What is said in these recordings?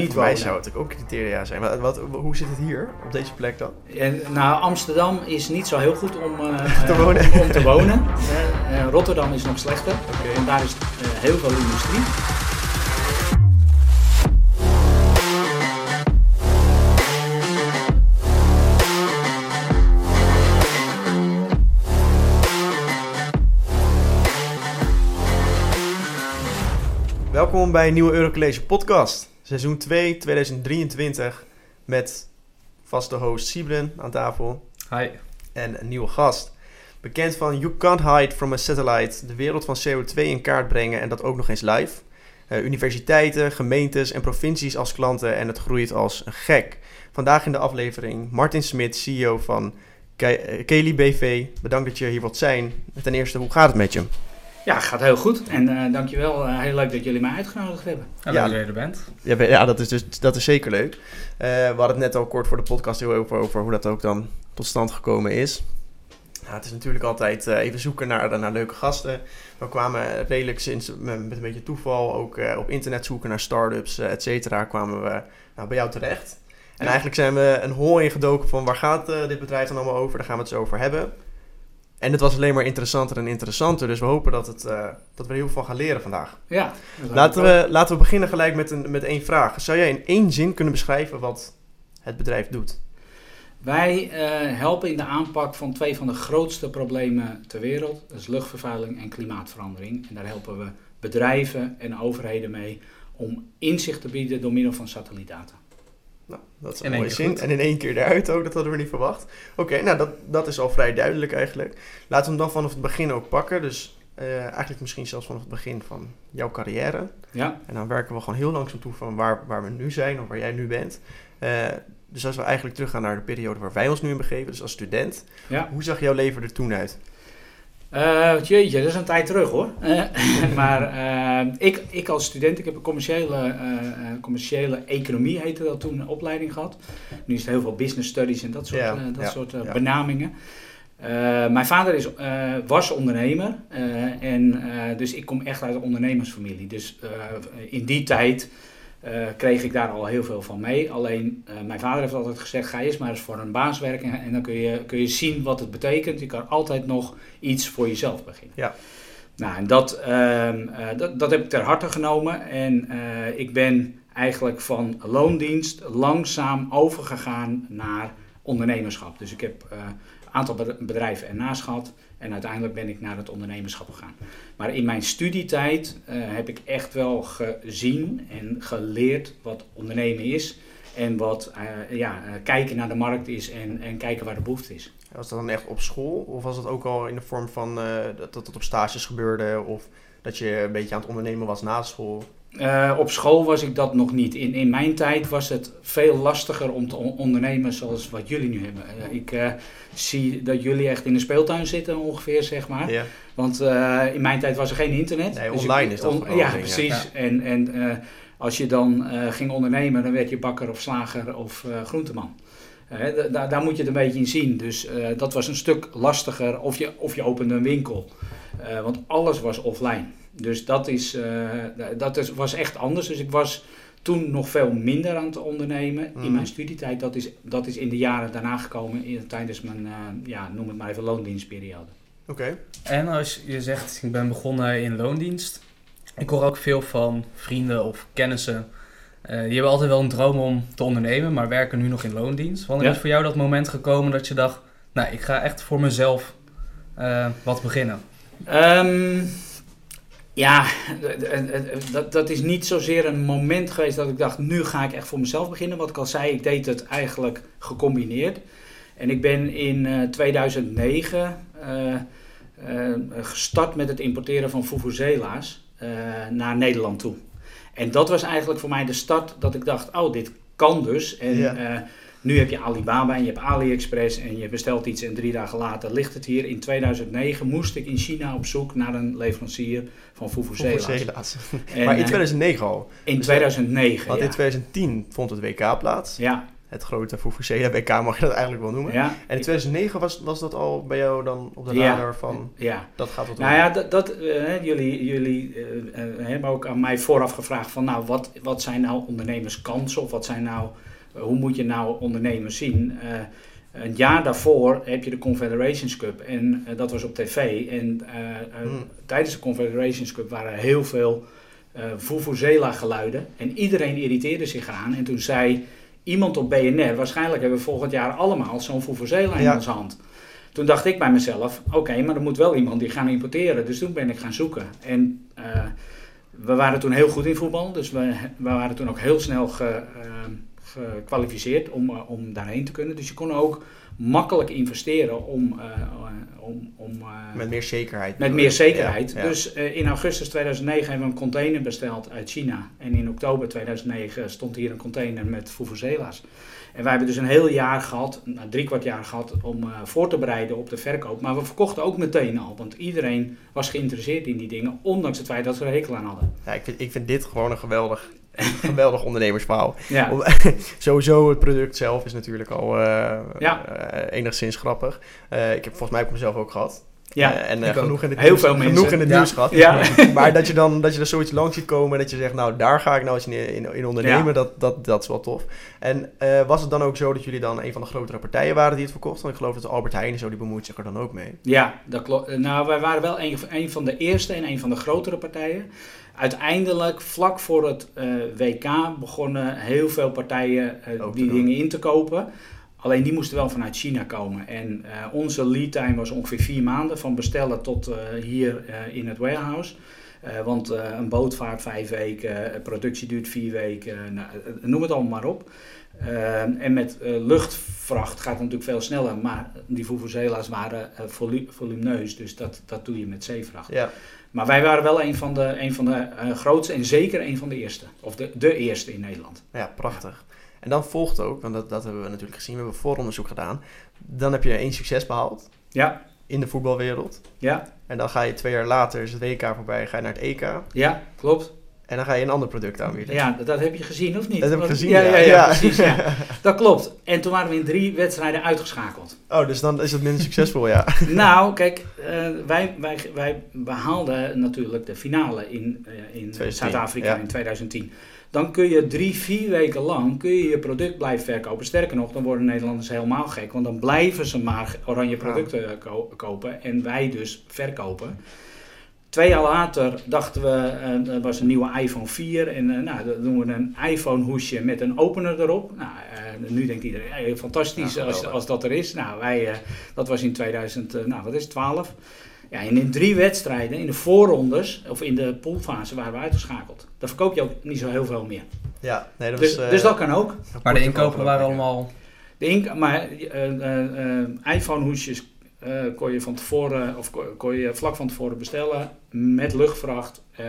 Niet Voor mij zou het ook criteria zijn. Wat, wat, hoe zit het hier, op deze plek dan? En, nou, Amsterdam is niet zo heel goed om, eh, Te eh, wonen. om te wonen. Eh, Rotterdam is nog slechter. En daar is heel veel industrie. Welkom bij een nieuwe Eurocollege podcast. Seizoen 2, 2023. Met vaste host Siebren aan tafel. Hi. En een nieuwe gast. Bekend van You Can't Hide from a Satellite. De wereld van CO2 in kaart brengen en dat ook nog eens live. Eh, universiteiten, gemeentes en provincies als klanten en het groeit als een gek. Vandaag in de aflevering Martin Smit, CEO van Ke- eh, Kelly BV. Bedankt dat je hier wilt zijn. Ten eerste, hoe gaat het met je? Ja, gaat heel goed. En eh, dankjewel. eh heel leuk dat jullie mij uitgenodigd hebben. Ja. dat je er bent. Ja, ja dat, is dus, dat is zeker leuk. Eh, we hadden het net al kort voor de podcast heel over, over hoe dat ook dan tot stand gekomen is. Nou, het is natuurlijk altijd eh, even zoeken naar, naar leuke gasten. We kwamen redelijk sinds met een beetje toeval ook eh, op internet zoeken naar start-ups, et cetera, kwamen we nou, bij jou terecht. En Ja. eigenlijk zijn we een hol ingedoken van waar gaat dit bedrijf dan allemaal over? Daar gaan we het zo over hebben. En het was alleen maar interessanter en interessanter. Dus we hopen dat, het, eh, dat we er heel veel gaan leren vandaag. Ja, Laten we, laten we beginnen gelijk met, een, met één vraag. Zou jij in één zin kunnen beschrijven wat het bedrijf doet? Wij eh, helpen in de aanpak van twee van de grootste problemen ter wereld. Dat is luchtvervuiling en klimaatverandering. En daar helpen we bedrijven en overheden mee om inzicht te bieden door middel van satellietdata. Nou, dat is een mooie zin. goed. En in één keer eruit ook, dat hadden we niet verwacht. Oké, nou dat, dat is al vrij duidelijk eigenlijk. Laten we hem dan vanaf het begin ook pakken. Dus eh, eigenlijk misschien zelfs vanaf het begin van jouw carrière. Ja, En dan werken we gewoon heel langzaam toe van waar, waar we nu zijn of waar jij nu bent. Eh, dus als we eigenlijk teruggaan naar de periode waar wij ons nu in begeven, dus als student. ja. Hoe zag jouw leven er toen uit? Eh, jeetje, dat is een tijd terug hoor. Eh, maar eh, ik, ik als student, ik heb een commerciële, eh, eh, commerciële economie heette dat toen, een opleiding gehad. Nu is het heel veel business studies en dat soort, Ja, eh, dat ja, soort ja. benamingen. Eh, mijn vader is, eh, was ondernemer eh, en eh, dus ik kom echt uit een ondernemersfamilie. Dus eh, in die tijd eh, kreeg ik daar al heel veel van mee. Alleen eh, mijn vader heeft altijd gezegd, ga eerst maar eens voor een baas werken en dan kun je, kun je zien wat het betekent. Je kan altijd nog iets voor jezelf beginnen. Ja. Nou, en dat, ehm, eh, dat, dat heb ik ter harte genomen. En ik ben eigenlijk van loondienst langzaam overgegaan naar ondernemerschap. Dus ik heb een aantal bed- bedrijven ernaast gehad. En uiteindelijk ben ik naar het ondernemerschap gegaan. Maar in mijn studietijd eh, heb ik echt wel gezien en geleerd wat ondernemen is. En wat eh, ja, eh, kijken naar de markt is en, en kijken waar de behoefte is. Was dat dan echt op school? Of was dat ook al in de vorm van dat het op stages gebeurde? Of dat je een beetje aan het ondernemen was na school? Eh, op school was ik dat nog niet. In, in mijn tijd was het veel lastiger om te on- ondernemen zoals wat jullie nu hebben. Eh, ik eh, zie dat jullie echt in de speeltuin zitten ongeveer, zeg maar. Ja. Want eh, in mijn tijd was er geen internet. Nee, Dus online ik- is dat on- Ja, ja. precies. En, en eh, als je dan eh, ging ondernemen, dan werd je bakker of slager of eh, groenteman. Da- da- daar moet je het een beetje in zien. Dus eh, dat was een stuk lastiger. Of je, of je opende een winkel. Eh, want alles was offline. Dus dat, is, eh, dat is, was echt anders. Dus ik was toen nog veel minder aan het ondernemen Mhm. in mijn studietijd. Dat is, dat is in de jaren daarna gekomen in, tijdens mijn, eh, ja, noem het maar even, loondienstperiode. Oké. En als je zegt, ik ben begonnen in loondienst. Ik hoor ook veel van vrienden of kennissen. eh, die hebben altijd wel een droom om te ondernemen, maar werken nu nog in loondienst. Wanneer Ja. is voor jou dat moment gekomen dat je dacht, nou, ik ga echt voor mezelf eh, wat beginnen? Ehm, ja, d- d- dat, dat is niet zozeer een moment geweest dat ik dacht, nu ga ik echt voor mezelf beginnen. Wat ik al zei, ik deed het eigenlijk gecombineerd. En ik ben in eh, 2009 eh, eh, gestart met het importeren van Vuvuzela's eh naar Nederland toe. En dat was eigenlijk voor mij de start dat ik dacht, oh, dit kan dus. En Ja. Eh, nu heb je Alibaba en je hebt AliExpress en je bestelt iets en drie dagen later ligt het hier. In 2009 moest ik in China op zoek naar een leverancier van. En, Maar in eh, 2009 al. in dus- 2009, Want ja. in 2010 vond het WK plaats. Ja, het grote Fufuseda WK mag je dat eigenlijk wel noemen. Ja, En in 2009 was, was dat al bij jou dan op de Ja. radar van, ja. dat gaat wat Nou ja, dat, dat, eh, jullie, jullie eh, eh, hebben ook aan mij vooraf gevraagd van nou, wat, wat zijn nou ondernemerskansen of wat zijn nou, eh, hoe moet je nou ondernemers zien? Eh, een jaar daarvoor heb je de Confederations Cup en eh, dat was op tv. En eh, eh, Hmm. tijdens de Confederations Cup waren er heel veel eh Vuvuzela geluiden en iedereen irriteerde zich aan. En toen zei iemand op BNR, waarschijnlijk hebben we volgend jaar allemaal zo'n Vuvuzela in Ja. onze hand. Toen dacht ik bij mezelf, oké, maar er moet wel iemand die gaan importeren. Dus toen ben ik gaan zoeken. En eh, we waren toen heel goed in voetbal. Dus we, we waren toen ook heel snel ge, eh, gekwalificeerd om, eh, om daarheen te kunnen. Dus je kon ook makkelijk investeren om, eh, eh, om, om met meer zekerheid. met meer zekerheid. Ja, ja. Dus in augustus 2009 hebben we een container besteld uit China. En in oktober 2009 stond hier een container met Vuvuzela's. En wij hebben dus een heel jaar gehad, nou, drie kwart jaar gehad, om eh, voor te bereiden op de verkoop. Maar we verkochten ook meteen al, want iedereen was geïnteresseerd in die dingen, ondanks het feit dat ze er hekel aan hadden. Ja, ik, vind, ik vind dit gewoon een geweldig, geweldig ondernemersverhaal. Ja, Sowieso het product zelf is natuurlijk al eh, Ja. eh, enigszins grappig. Ik heb volgens mij ook mezelf ook gehad. Ja, Eh, en eh, genoeg in het Heel nieuws, veel mensen. genoeg in het Ja. nieuws gehad. ja. maar dat je dan dat je er zoiets langs ziet komen en dat je zegt, nou daar ga ik nou eens in, in, in ondernemen, Ja. dat, dat, dat is wel tof. En eh, was het dan ook zo dat jullie dan een van de grotere partijen waren die het verkocht? Want ik geloof dat Albert Heijn en zo, die bemoeit zich er dan ook mee. Ja, dat klopt. Nou, wij waren wel een, een van de eerste en een van de grotere partijen. Uiteindelijk, vlak voor het eh, WK, begonnen heel veel partijen eh, die dingen in te kopen. Alleen die moesten wel vanuit China komen. En eh, onze lead time was ongeveer vier maanden, van bestellen tot eh, hier eh, in het warehouse. Eh, want een bootvaart vijf weken, productie duurt vier weken, nou, noem het allemaal maar op. En met luchtvracht gaat het natuurlijk veel sneller, maar die Vuvuzela's waren volu- volumineus, dus dat, dat doe je met zeevracht. Ja, Maar wij waren wel een van de, een van de grootste en zeker een van de eerste, of de, de eerste in Nederland. ja prachtig. En dan volgt ook, want dat, dat hebben we natuurlijk gezien, we hebben vooronderzoek gedaan. Dan heb je één succes behaald Ja, in de voetbalwereld. ja, En dan ga je twee jaar later, is het WK voorbij, ga je naar het EK. ja, klopt. En dan ga je een ander product aanbieden. Ja, dat, dat heb je gezien of niet? Dat heb ik gezien, ja. ja. Ja, ja, Ja. precies. Ja. Dat klopt. En toen waren we in drie wedstrijden uitgeschakeld. Oh, dus dan is het minder succesvol, ja. nou, kijk, eh, wij, wij, wij behaalden natuurlijk de finale in, eh, in 2010, Zuid-Afrika in 2010. Dan kun je drie, vier weken lang kun je, je product blijven verkopen. Sterker nog, dan worden Nederlanders helemaal gek. Want dan blijven ze maar oranje producten ko- kopen. En wij dus verkopen. Twee jaar later dachten we, eh, er was een nieuwe iPhone 4 en eh, nou, dan doen we een iPhone hoesje met een opener erop. Nou, eh, nu denkt iedereen, hey, fantastisch als, als dat er is. Nou, wij, eh, dat was in 2000, eh, nou wat is het, 12. Ja, en in drie wedstrijden, in de voorrondes, of in de poolfase, waren we uitgeschakeld. Dan verkoop je ook niet zo heel veel meer. Ja, nee, dat Dus, was... eh, dus dat kan ook. Maar de inkopen waren allemaal... De ink, maar eh, eh, eh, eh, kon je van tevoren, of kon, kon je vlak van tevoren bestellen met luchtvracht. Eh,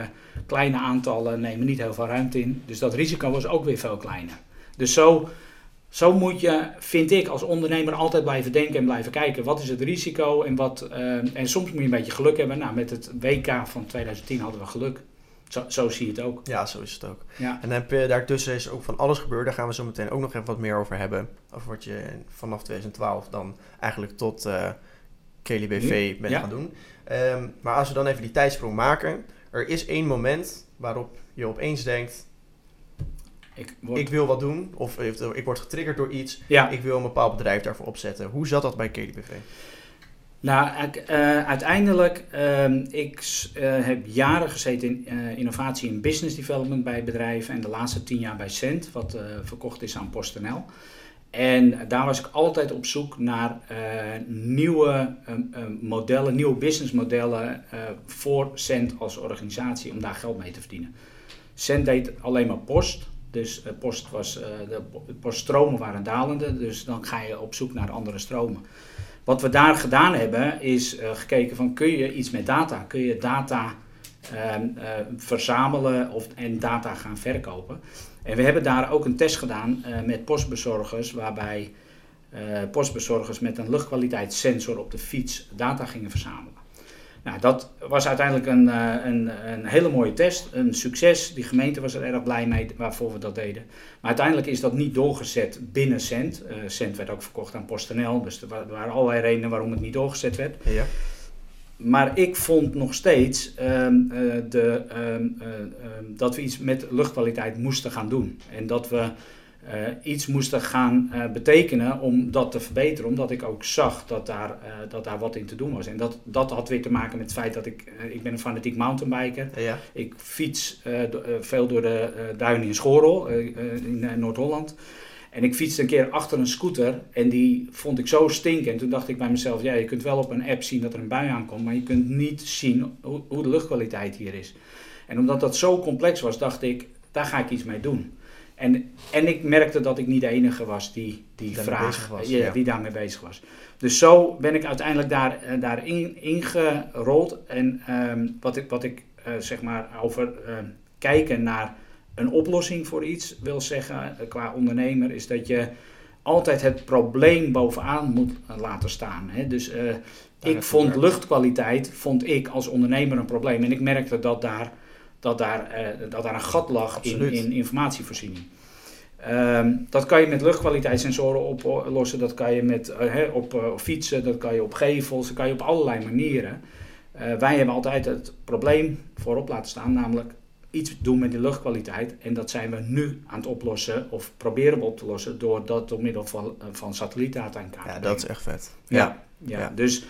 kleine aantallen nemen niet heel veel ruimte in. Dus dat risico was ook weer veel kleiner. Dus zo, zo moet je, vind ik, als ondernemer altijd blijven denken en blijven kijken. Wat is het risico en wat. eh, en soms moet je een beetje geluk hebben. Nou, met het WK van 2010 hadden we geluk. Zo, zo zie je het ook. Ja, zo is het ook. Ja. En dan heb je, daartussen is ook van alles gebeurd. Daar gaan we zo meteen ook nog even wat meer over hebben. Over wat je vanaf 2012 dan eigenlijk tot Kelly BV bent Ja. gaan doen. Ehm, maar als we dan even die tijdsprong maken. Er is één moment waarop je opeens denkt... Ik word, Ik wil wat doen. Of ik word getriggerd door iets. ja. Ik wil een bepaald bedrijf daarvoor opzetten. Hoe zat dat bij Kelly BV? Nou, eh, uiteindelijk, ehm ik eh, heb jaren gezeten in eh, innovatie en business development bij bedrijven en de laatste tien jaar bij Cent, wat verkocht is aan PostNL. En daar was ik altijd op zoek naar eh, nieuwe ehm, ehm, modellen, nieuwe businessmodellen eh voor Cent als organisatie om daar geld mee te verdienen. Cent deed alleen maar post. Dus eh, post was, de po- poststromen waren dalende, dus dan ga je op zoek naar andere stromen. Wat we daar gedaan hebben, is gekeken van kun je iets met data? Kun je data ehm, eh, verzamelen of, en data gaan verkopen? En we hebben daar ook een test gedaan eh, met postbezorgers, waarbij eh, postbezorgers met een luchtkwaliteitssensor op de fiets data gingen verzamelen. Nou, dat was uiteindelijk een, uh, een, een, hele mooie test, een succes. Die gemeente was er erg blij mee waarvoor we dat deden. Maar uiteindelijk is dat niet doorgezet binnen Cent. Cent werd ook verkocht aan PostNL, dus er waren allerlei redenen waarom het niet doorgezet werd. Ja. Maar ik vond nog steeds um, uh, de, um, dat we iets met luchtkwaliteit moesten gaan doen. En dat we uh, iets moesten gaan betekenen om dat te verbeteren. Omdat ik ook zag dat daar, dat daar wat in te doen was. En dat, dat had weer te maken met het feit dat ik... ik ben een fanatiek mountainbiker. Ja. Ik fiets do, veel door de duinen in Schorel, in Noord-Holland. En ik fietste een keer achter een scooter en die vond ik zo stinkend. En toen dacht ik bij mezelf, ja, je kunt wel op een app zien dat er een bui aankomt, maar je kunt niet zien hoe, de luchtkwaliteit hier is. En omdat dat zo complex was, dacht ik, daar ga ik iets mee doen. En, en ik merkte dat ik niet de enige was die die vraag, bezig was, ja, ja. die daarmee bezig was. Dus zo ben ik uiteindelijk daar, uh, daarin ingerold. En um, wat ik, wat ik uh, zeg maar over uh, kijken naar een oplossing voor iets wil zeggen qua ondernemer, is dat je altijd het probleem bovenaan moet laten staan. Hè? Dus ik vond luchtkwaliteit, vond ik als ondernemer een probleem. En ik merkte dat daar dat daar, uh, dat daar een gat lag in, in, informatievoorziening. Um, dat kan je met luchtkwaliteitssensoren oplossen, dat kan je met, uh, uh, op, fietsen, dat kan je op gevels, dat kan je op allerlei manieren. wij hebben altijd het probleem voorop laten staan, namelijk iets doen met die luchtkwaliteit. En dat zijn we nu aan het oplossen, of proberen we op te lossen, door dat door middel van, van satellietdata in kaart Ja, dat is echt vet. Ja, ja, ja. ja. dus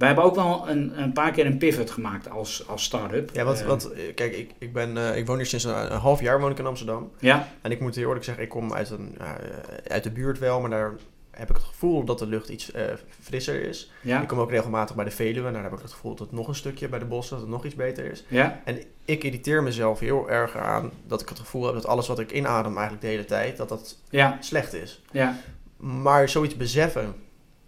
wij hebben ook wel een, een paar keer een pivot gemaakt als, als start-up. Ja, want, uh, want kijk, ik, ik, ben, uh, ik woon hier sinds een, een, half jaar woon ik in Amsterdam. Ja. En ik moet heel eerlijk zeggen, ik kom uit, een, uh, uit de buurt wel, maar daar heb ik het gevoel dat de lucht iets frisser is. Ja. Ik kom ook regelmatig bij de Veluwe en daar heb ik het gevoel dat het nog een stukje bij de bossen, dat het nog iets beter is. Ja. En ik irriteer mezelf heel erg aan dat ik het gevoel heb dat alles wat ik inadem eigenlijk de hele tijd, dat dat ja. slecht is. Ja. Maar zoiets beseffen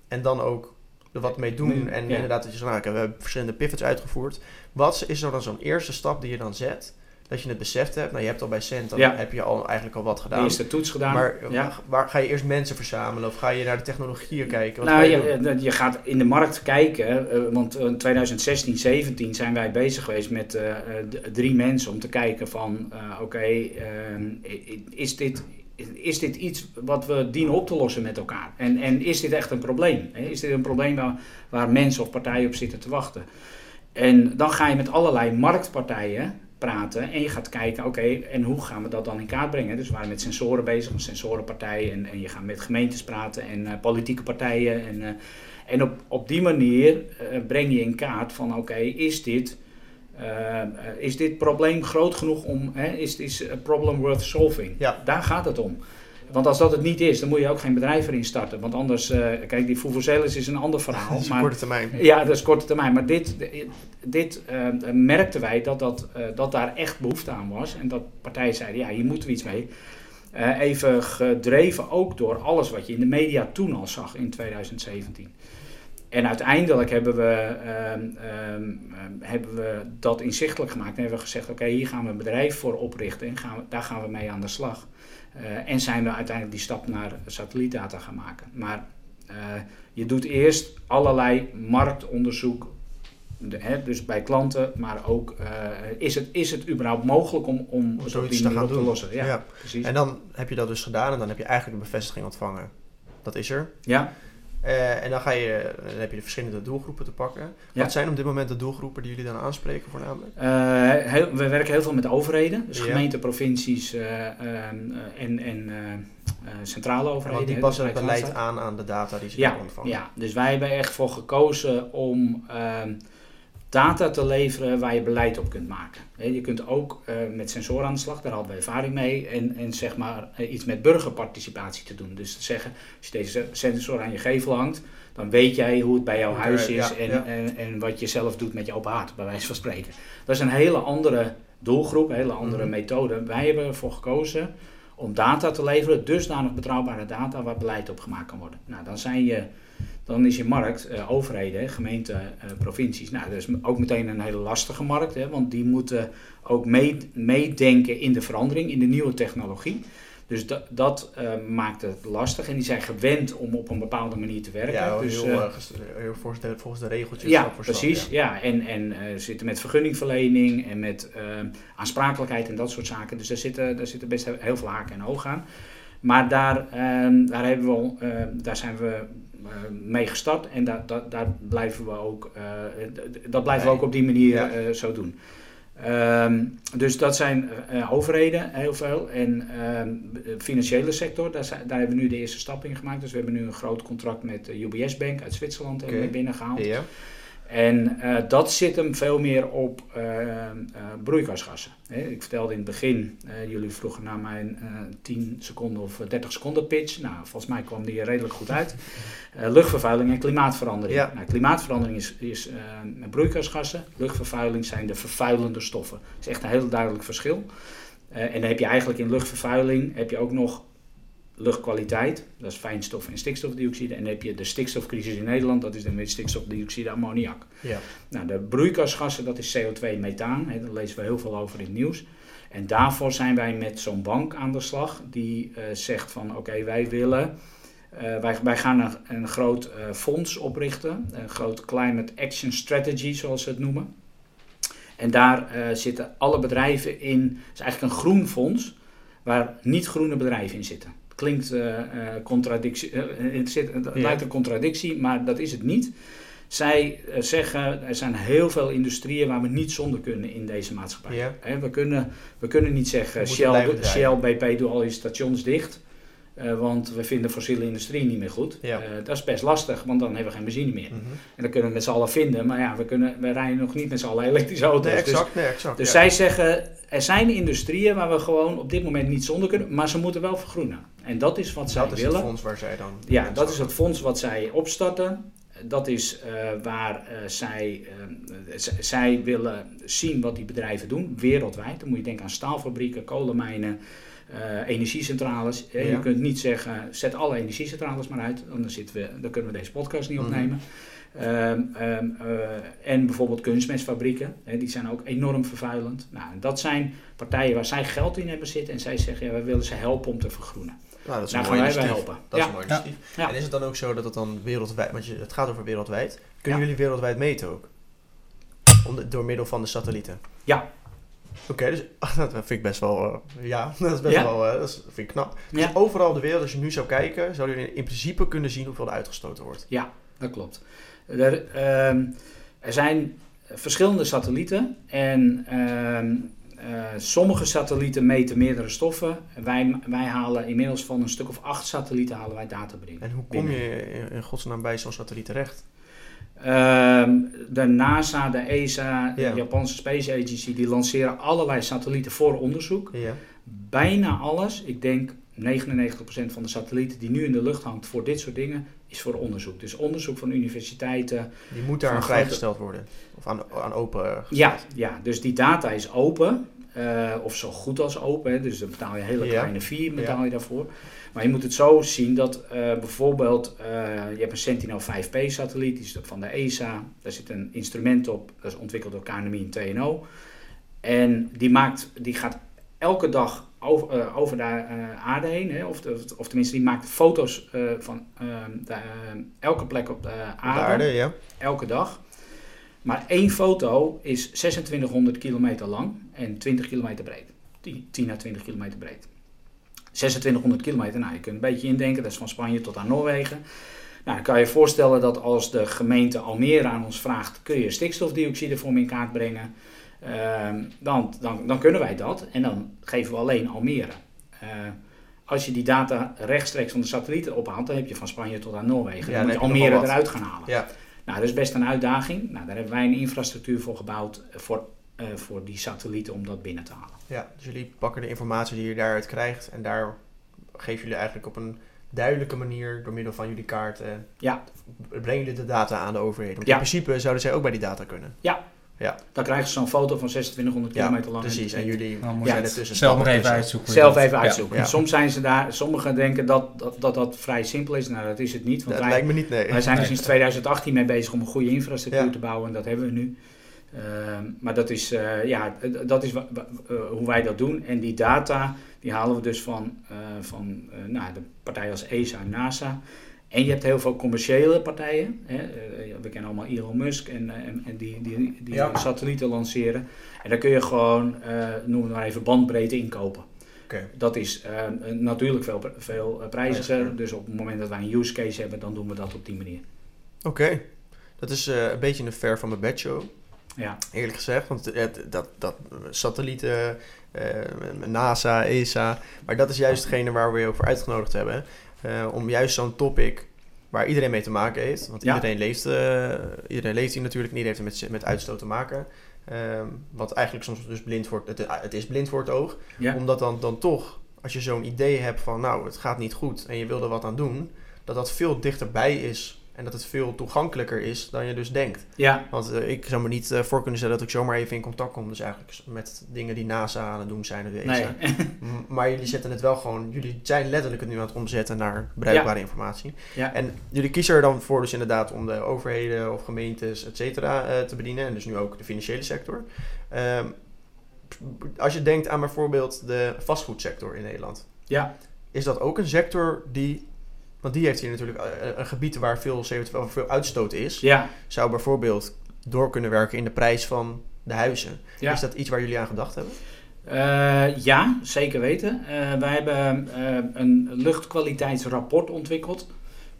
en dan ook er wat mee doen. En inderdaad, dat je zo, nou, we hebben verschillende pivots uitgevoerd. Wat is er dan zo'n eerste stap die je dan zet? Dat je het beseft hebt. Nou, je hebt al bij Cent, dan Ja. heb je al eigenlijk al wat De gedaan. eerste toets gedaan. Maar ja. waar, ga je eerst mensen verzamelen? Of ga je naar de technologieën kijken? Wat Nou, je je, doen? je gaat in de markt kijken, uh, want in 2016, 17 zijn wij bezig geweest met uh, drie mensen om te kijken van, uh, oké, okay, is dit is dit iets wat we dienen op te lossen met elkaar? En, en is dit echt een probleem? Is dit een probleem waar, waar mensen of partijen op zitten te wachten? En dan ga je met allerlei marktpartijen praten en je gaat kijken, oké, okay, en hoe gaan we dat dan in kaart brengen? Dus we waren met sensoren bezig, met sensorenpartijen en, en je gaat met gemeentes praten en uh, politieke partijen. En, uh, en op, op die manier uh, breng je in kaart van, oké, okay, is dit... Is dit probleem groot genoeg om, hè, is is a problem worth solving? Ja. Daar gaat het om. Want als dat het niet is, dan moet je ook geen bedrijf erin starten. Want anders, uh, kijk, die Vuvuzelas is een ander verhaal. Dat is maar, korte termijn. Ja, dat is korte termijn. Maar dit, dit uh, merkten wij dat, dat, uh, dat daar echt behoefte aan was. En dat partijen zeiden, ja, hier moeten we iets mee. Even gedreven ook door alles wat je in de media toen al zag in 2017. En uiteindelijk hebben we, um, um, hebben we dat inzichtelijk gemaakt en hebben we gezegd: oké, okay, hier gaan we een bedrijf voor oprichten en gaan we, daar gaan we mee aan de slag. Uh, en zijn we uiteindelijk die stap naar satellietdata gaan maken. Maar uh, je doet eerst allerlei marktonderzoek, de, hè, dus bij klanten, maar ook uh, is, het, is het überhaupt mogelijk om, om die te gaan te doen. lossen? Ja, ja. precies. En dan heb je dat dus gedaan en dan heb je eigenlijk een bevestiging ontvangen. Dat is er. Ja. Uh, en dan, ga je, dan heb je de verschillende doelgroepen te pakken. Ja. Wat zijn op dit moment de doelgroepen die jullie dan aanspreken voornamelijk? Uh, heel, we werken heel veel met overheden, dus Ja. gemeenten, provincies uh, en, en centrale overheden. Want die passen het beleid aan aan de data die ze Ja, ontvangen. ja, dus wij hebben echt voor gekozen om ehm, data te leveren waar je beleid op kunt maken. Je kunt ook eh, met sensoren aan de slag, daar hadden we ervaring mee. En, en zeg maar eh, iets met burgerparticipatie te doen. Dus te zeggen, als je deze sensor aan je gevel hangt, dan weet jij hoe het bij jouw huis is ja, en, ja. En, en wat je zelf doet met je open haard, bij wijze van spreken. Dat is een hele andere doelgroep, een hele andere Mhm. methode. Wij hebben ervoor gekozen om data te leveren, dusdanig betrouwbare data waar beleid op gemaakt kan worden. Nou, dan zijn je dan is je markt, uh, overheden, gemeenten, uh, provincies. Nou, dat is ook meteen een hele lastige markt, hè, want die moeten ook mee, meedenken in de verandering, in de nieuwe technologie. Dus dat, dat eh, maakt het lastig. En die zijn gewend om op een bepaalde manier te werken. Ja, dus, heel, eh, eh, heel volgens, de, volgens de regeltjes. ja, precies. ja. Ja. En, en eh, zitten met vergunningverlening en met eh, aansprakelijkheid en dat soort zaken. Dus daar zitten, daar zitten best heel, veel haken en ogen aan. Maar daar, ehm, daar, hebben we, eh, daar zijn we eh, mee gestart en daar, daar, daar blijven we ook, eh, dat blijven we ook op die manier Ja. eh, zo doen. Ehm, dus dat zijn eh, overheden heel veel. En ehm, de financiële sector, daar, zijn, daar hebben we nu de eerste stap in gemaakt. Dus we hebben nu een groot contract met de UBS Bank uit Zwitserland Oké. binnengehaald. Ja. En eh, dat zit hem veel meer op eh, eh, broeikasgassen. Hè, ik vertelde in het begin, jullie vroegen naar mijn eh 10 seconden of 30 seconden pitch. Nou, volgens mij kwam die redelijk goed uit. Luchtvervuiling en klimaatverandering. Ja. Nou, klimaatverandering is, is broeikasgassen. Luchtvervuiling zijn de vervuilende stoffen. Dat is echt een heel duidelijk verschil. En dan heb je eigenlijk in luchtvervuiling heb je ook nog luchtkwaliteit, dat is fijnstof en stikstofdioxide. En dan heb je de stikstofcrisis in Nederland, dat is dan weer stikstofdioxide ammoniak. Ja. Nou, de broeikasgassen, dat is CO2 methaan, hè, daar lezen we heel veel over in het nieuws. En daarvoor zijn wij met zo'n bank aan de slag die eh, zegt van oké, wij willen, eh, wij, wij gaan een, een groot eh, fonds oprichten, een groot Climate Action Strategy zoals ze het noemen. En daar zitten alle bedrijven in, het is eigenlijk een groen fonds waar niet groene bedrijven in zitten. Klinkt eh, contradictie, eh, het, zit, het Ja. lijkt een contradictie, maar dat is het niet. Zij zeggen, er zijn heel veel industrieën waar we niet zonder kunnen in deze maatschappij. Ja. We, kunnen, we kunnen niet zeggen, Shell. Shell, BP, doe al je stations dicht. want we vinden fossiele industrie niet meer goed. Ja. Dat is best lastig, want dan hebben we geen benzine meer. Mhm. En dat kunnen we met z'n allen vinden. Maar ja, we, kunnen, we rijden nog niet met z'n allen elektrische auto's. Nee, Dus- exact. Nee, exact. dus ja. zij zeggen, er zijn industrieën waar we gewoon op dit moment niet zonder kunnen, maar ze moeten wel vergroenen. En dat is wat zij dat is willen. het fonds waar zij dan... Ja, dat is het fonds wat zij opstarten. Dat is eh, waar eh, zij, eh, zij willen zien wat die bedrijven doen, wereldwijd. Dan moet je denken aan staalfabrieken, kolenmijnen, energiecentrales. Ja. Je kunt niet zeggen, zet alle energiecentrales maar uit, dan, zitten we, dan kunnen we deze podcast niet Mhm. opnemen. Ehm, ehm, eh, en bijvoorbeeld kunstmestfabrieken, hè, die zijn ook enorm vervuilend. Nou, dat zijn partijen waar zij geld in hebben zitten en zij zeggen, ja, wij willen ze helpen om te vergroenen. Nou, dat is Daar een gaan mooi wij bij initiatief. helpen. Dat Ja. is een mooi Ja. initiatief. Ja. En is het dan ook zo dat het dan wereldwijd... Want je, het gaat over wereldwijd. Kunnen Ja. jullie wereldwijd meten ook? Om de- door middel van de satellieten? Ja. Oké, dus dat vind ik best wel... eh, ja, dat is best Ja. wel... eh, dat vind ik knap. Dus Ja. overal op de wereld, als je nu zou kijken... zouden jullie in principe kunnen zien hoeveel er uitgestoten wordt. Dat klopt. Er, ehm, er zijn verschillende satellieten en ehm, eh, sommige satellieten meten meerdere stoffen. Wij, wij halen inmiddels van een stuk of acht satellieten halen wij data binnen. En hoe kom je in, godsnaam bij zo'n satelliet terecht? Ehm, de NASA, de ESA, de Japanse Space Agency, die lanceren allerlei satellieten voor onderzoek. Ja. Bijna alles, ik denk 99% van de satellieten die nu in de lucht hangt voor dit soort dingen, is voor onderzoek. Dus onderzoek van universiteiten, Die moet daar aan grote- vrijgesteld worden. Of aan, aan open eh, Ja, ja, dus die data is open. eh, of zo goed als open. Hè, dus dan betaal je hele Ja. kleine fee betaal je daarvoor. Maar je moet het zo zien dat eh, bijvoorbeeld... je hebt een Sentinel 5P satelliet. Die is van de ESA. Daar zit een instrument op. Dat is ontwikkeld door KNMI en TNO. En die, maakt, die gaat elke dag over, eh, over de eh, aarde heen. Hè, of, de- of tenminste, die maakt foto's eh, van eh, de, eh, elke plek op de aarde ja. elke dag. Maar één foto is 2600 kilometer lang en 20 kilometer breed. 10 10 à 20 kilometer breed. 2600 kilometer, nou je kunt een beetje indenken, dat is van Spanje tot aan Noorwegen. Nou, dan kan je je voorstellen dat als de gemeente Almere aan ons vraagt, kun je stikstofdioxide voor me in kaart brengen? Ehm, dan, dan, dan kunnen wij dat en dan geven we alleen Almere. Eh, als je die data rechtstreeks van de satellieten ophaalt, dan heb je van Spanje tot aan Noorwegen. Ja, dan dan moet je Almere eruit gaan halen. Ja. Nou, dat is best een uitdaging. Nou, daar hebben wij een infrastructuur voor gebouwd eh, voor, eh, voor die satellieten om dat binnen te halen. Ja, dus jullie pakken de informatie die je daaruit krijgt en daar geven jullie eigenlijk op een duidelijke manier door middel van jullie kaarten, Ja. brengen jullie de data aan de overheden. Want Ja. in principe zouden zij ook bij die data kunnen. Dan krijgen ze zo'n foto van 2600 Ja, kilometer lang. Precies, en jullie Nou, moet Ja, je zijn het er tussen. zelf maar even uitzoeken. zelf even ja. uitzoeken. ja. Soms zijn ze daar, sommigen denken dat dat, dat dat vrij simpel is. Nou, dat is het niet. Want Dat wij, lijkt me niet, nee. wij zijn er sinds 2018 mee bezig om een goede infrastructuur Ja. te bouwen en dat hebben we nu. Ehm, maar dat is, eh, ja, dat is eh, hoe wij dat doen. En die data Die halen we dus van, eh, van eh, nou, de partijen als ESA en NASA. En je hebt heel veel commerciële partijen. Hè? Eh, we kennen allemaal Elon Musk en, eh, en, en die, die, die Ja. satellieten lanceren. En daar kun je gewoon, eh noem het maar even, bandbreedte inkopen. Oké. Dat is natuurlijk veel, veel prijziger. Dus op het moment dat wij een use case hebben, dan doen we dat op die manier. Oké. Dat is een beetje een ver van mijn bedshow. Ja, Eerlijk gezegd, want het, dat, dat satellieten, NASA, ESA, maar dat is juist hetgene waar we je ook voor uitgenodigd hebben. Eh, om juist zo'n topic waar iedereen mee te maken heeft. Want Ja. iedereen, leeft, eh, iedereen leeft hier natuurlijk niet, heeft met, met uitstoot te maken. Ehm, wat eigenlijk soms dus blind voor het, het is blind voor het oog. ja. Omdat dan, dan toch, als je zo'n idee hebt van nou, het gaat niet goed en je wil er wat aan doen, dat dat veel dichterbij is en dat het veel toegankelijker is dan je dus denkt. ja. Want eh, ik zou me niet eh, voor kunnen stellen dat ik zomaar even in contact kom. Dus eigenlijk met dingen die NASA aan het doen zijn. of nee. Maar jullie zetten het wel gewoon, jullie zijn letterlijk het nu aan het omzetten naar bruikbare informatie. ja. En jullie kiezen er dan voor dus inderdaad om de overheden of gemeentes, et cetera, eh, te bedienen. En dus nu ook de financiële sector. Ehm, als je denkt aan bijvoorbeeld de vastgoedsector in Nederland. ja. Is dat ook een sector die, want die heeft hier natuurlijk eh, een gebied waar veel CO2, of veel uitstoot is ja. zou bijvoorbeeld door kunnen werken in de prijs van de huizen. Ja. Is dat iets waar jullie aan gedacht hebben? Eh, ja, zeker weten. Eh, wij hebben eh, een luchtkwaliteitsrapport ontwikkeld.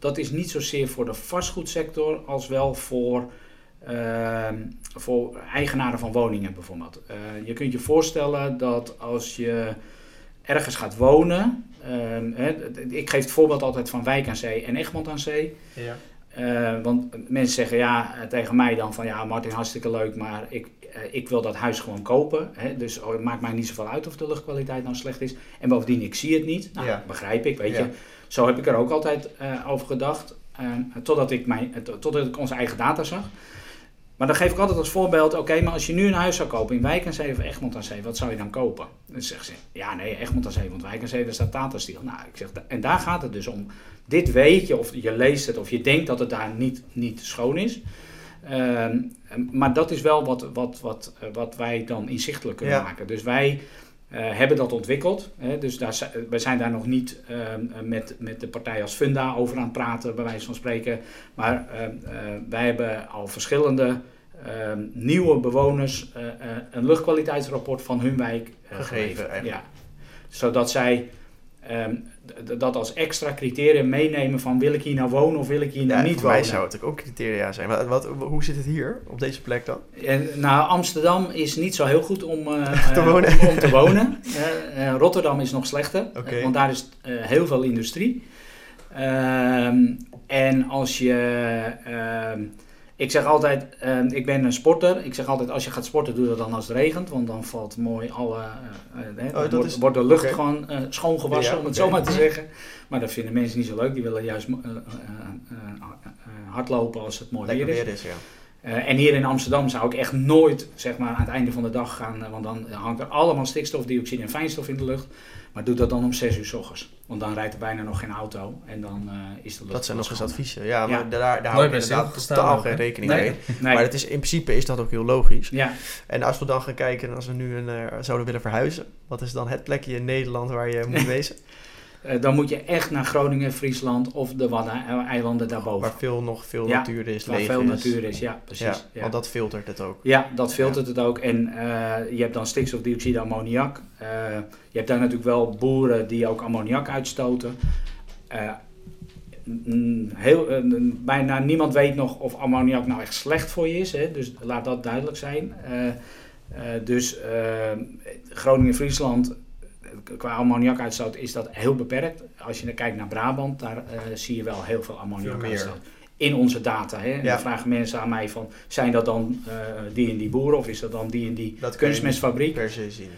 Dat is niet zozeer voor de vastgoedsector als wel voor, eh, voor eigenaren van woningen bijvoorbeeld. Eh, je kunt je voorstellen dat als je ergens gaat wonen. Eh, hè, ik geef het voorbeeld altijd van Wijk aan Zee en Egmond aan Zee. Ja. Eh, want mensen zeggen ja, eh, tegen mij dan van ja, Martin, hartstikke leuk, maar ik, eh, ik wil dat huis gewoon kopen. Hè? Dus oh, het maakt mij niet zoveel uit of de luchtkwaliteit nou slecht is. En bovendien, ik zie het niet. Nou, Ja. begrijp ik, weet Ja. je. Zo heb ik er ook altijd eh, over gedacht. eh, totdat, ik mijn, to- totdat ik onze eigen data zag. Maar dan geef ik altijd als voorbeeld, oké, maar als je nu een huis zou kopen in Wijk aan Zee of Egmond aan Zee, wat zou je dan kopen? Dan zeggen ze, ja nee, Egmond aan Zee, want Wijk aan Zee, daar staat Tata Steel. Nou, ik zeg, en daar gaat het dus om. Dit weet je, of je leest het, of je denkt dat het daar niet, niet schoon is. Ehm, maar dat is wel wat, wat, wat, eh, wat wij dan inzichtelijk kunnen Ja. maken. Dus wij eh, hebben dat ontwikkeld. Hè, dus daar, wij zijn daar nog niet ehm, met, met de partij als Funda over aan het praten, bij wijze van spreken. Maar ehm, eh, wij hebben al verschillende nieuwe bewoners eh, eh, een luchtkwaliteitsrapport van hun wijk eh, Gegeven. Ja. Zodat zij ehm, dat als extra criterium meenemen van wil ik hier nou wonen of wil ik hier nou Ja, niet voor mij wonen. zou het ook criteria zijn. Wat, wat, hoe zit het hier, op deze plek dan? En, nou, Amsterdam is niet zo heel goed om, Te wonen. om, om te wonen. Rotterdam is nog slechter, want daar is heel veel industrie. Ehm, en als je... ik zeg altijd, ehm, ik ben een sporter. Ik zeg altijd, als je gaat sporten, doe dat dan als het regent. Want dan valt mooi alle... eh, eh, Oh, wordt, is- wordt de lucht gewoon eh, schoongewassen, Ja, om het zo maar te zeggen. Maar dat vinden mensen niet zo leuk. Die willen juist hardlopen als het mooi Lekker weer is. is, ja. En hier in Amsterdam zou ik echt nooit zeg maar, aan het einde van de dag gaan, want dan hangt er allemaal stikstofdioxide en fijnstof in de lucht. Maar doe dat dan om 6 uur s ochtends. Want dan rijdt er bijna nog geen auto en dan eh, is de lucht Dat zijn nog eens adviezen. Ja, maar Ja. daar, daar hou ik inderdaad totaal geen rekening Nee. mee. Nee. Maar het is, in principe is dat ook heel logisch. Ja, En als we dan gaan kijken, en als we nu een, eh, zouden willen verhuizen, wat is dan het plekje in Nederland waar je moet wezen? Eh, dan moet je echt naar Groningen, Friesland of de Waddeneilanden daarboven. Waar veel nog veel Ja, natuur is, Waar leeg veel is. natuur is, ja precies. Ja, Ja, want dat filtert het ook. Ja, dat filtert het ook. En eh, je hebt dan stikstofdioxide, ammoniak. Eh, je hebt daar natuurlijk wel boeren die ook ammoniak uitstoten. Heel, bijna niemand weet nog of ammoniak nou echt slecht voor je is. Hè? Dus laat dat duidelijk zijn. Dus Groningen-Friesland, eh, qua ammoniakuitstoot is dat heel beperkt. Als je dan kijkt naar Brabant, daar eh, zie je wel heel veel ammoniakuitstoot. In onze data. Hè? En Ja. dan vragen mensen aan mij van, zijn dat dan eh, die en die boeren of is dat dan die en die Dat kunstmestfabriek? per se zien.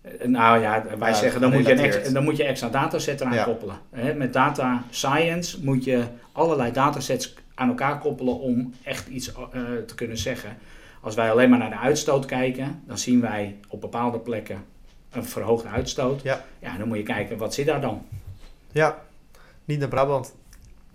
Eh, Nou ja, wij Ja, zeggen dan moet, je een extra, dan moet je extra dataset eraan Ja. koppelen. Hè? Met data science moet je allerlei datasets aan elkaar koppelen om echt iets te kunnen zeggen. Als wij alleen maar naar de uitstoot kijken, dan zien wij op bepaalde plekken een verhoogde uitstoot. Ja. ja dan moet je kijken, wat zit daar dan? Ja, niet naar Brabant.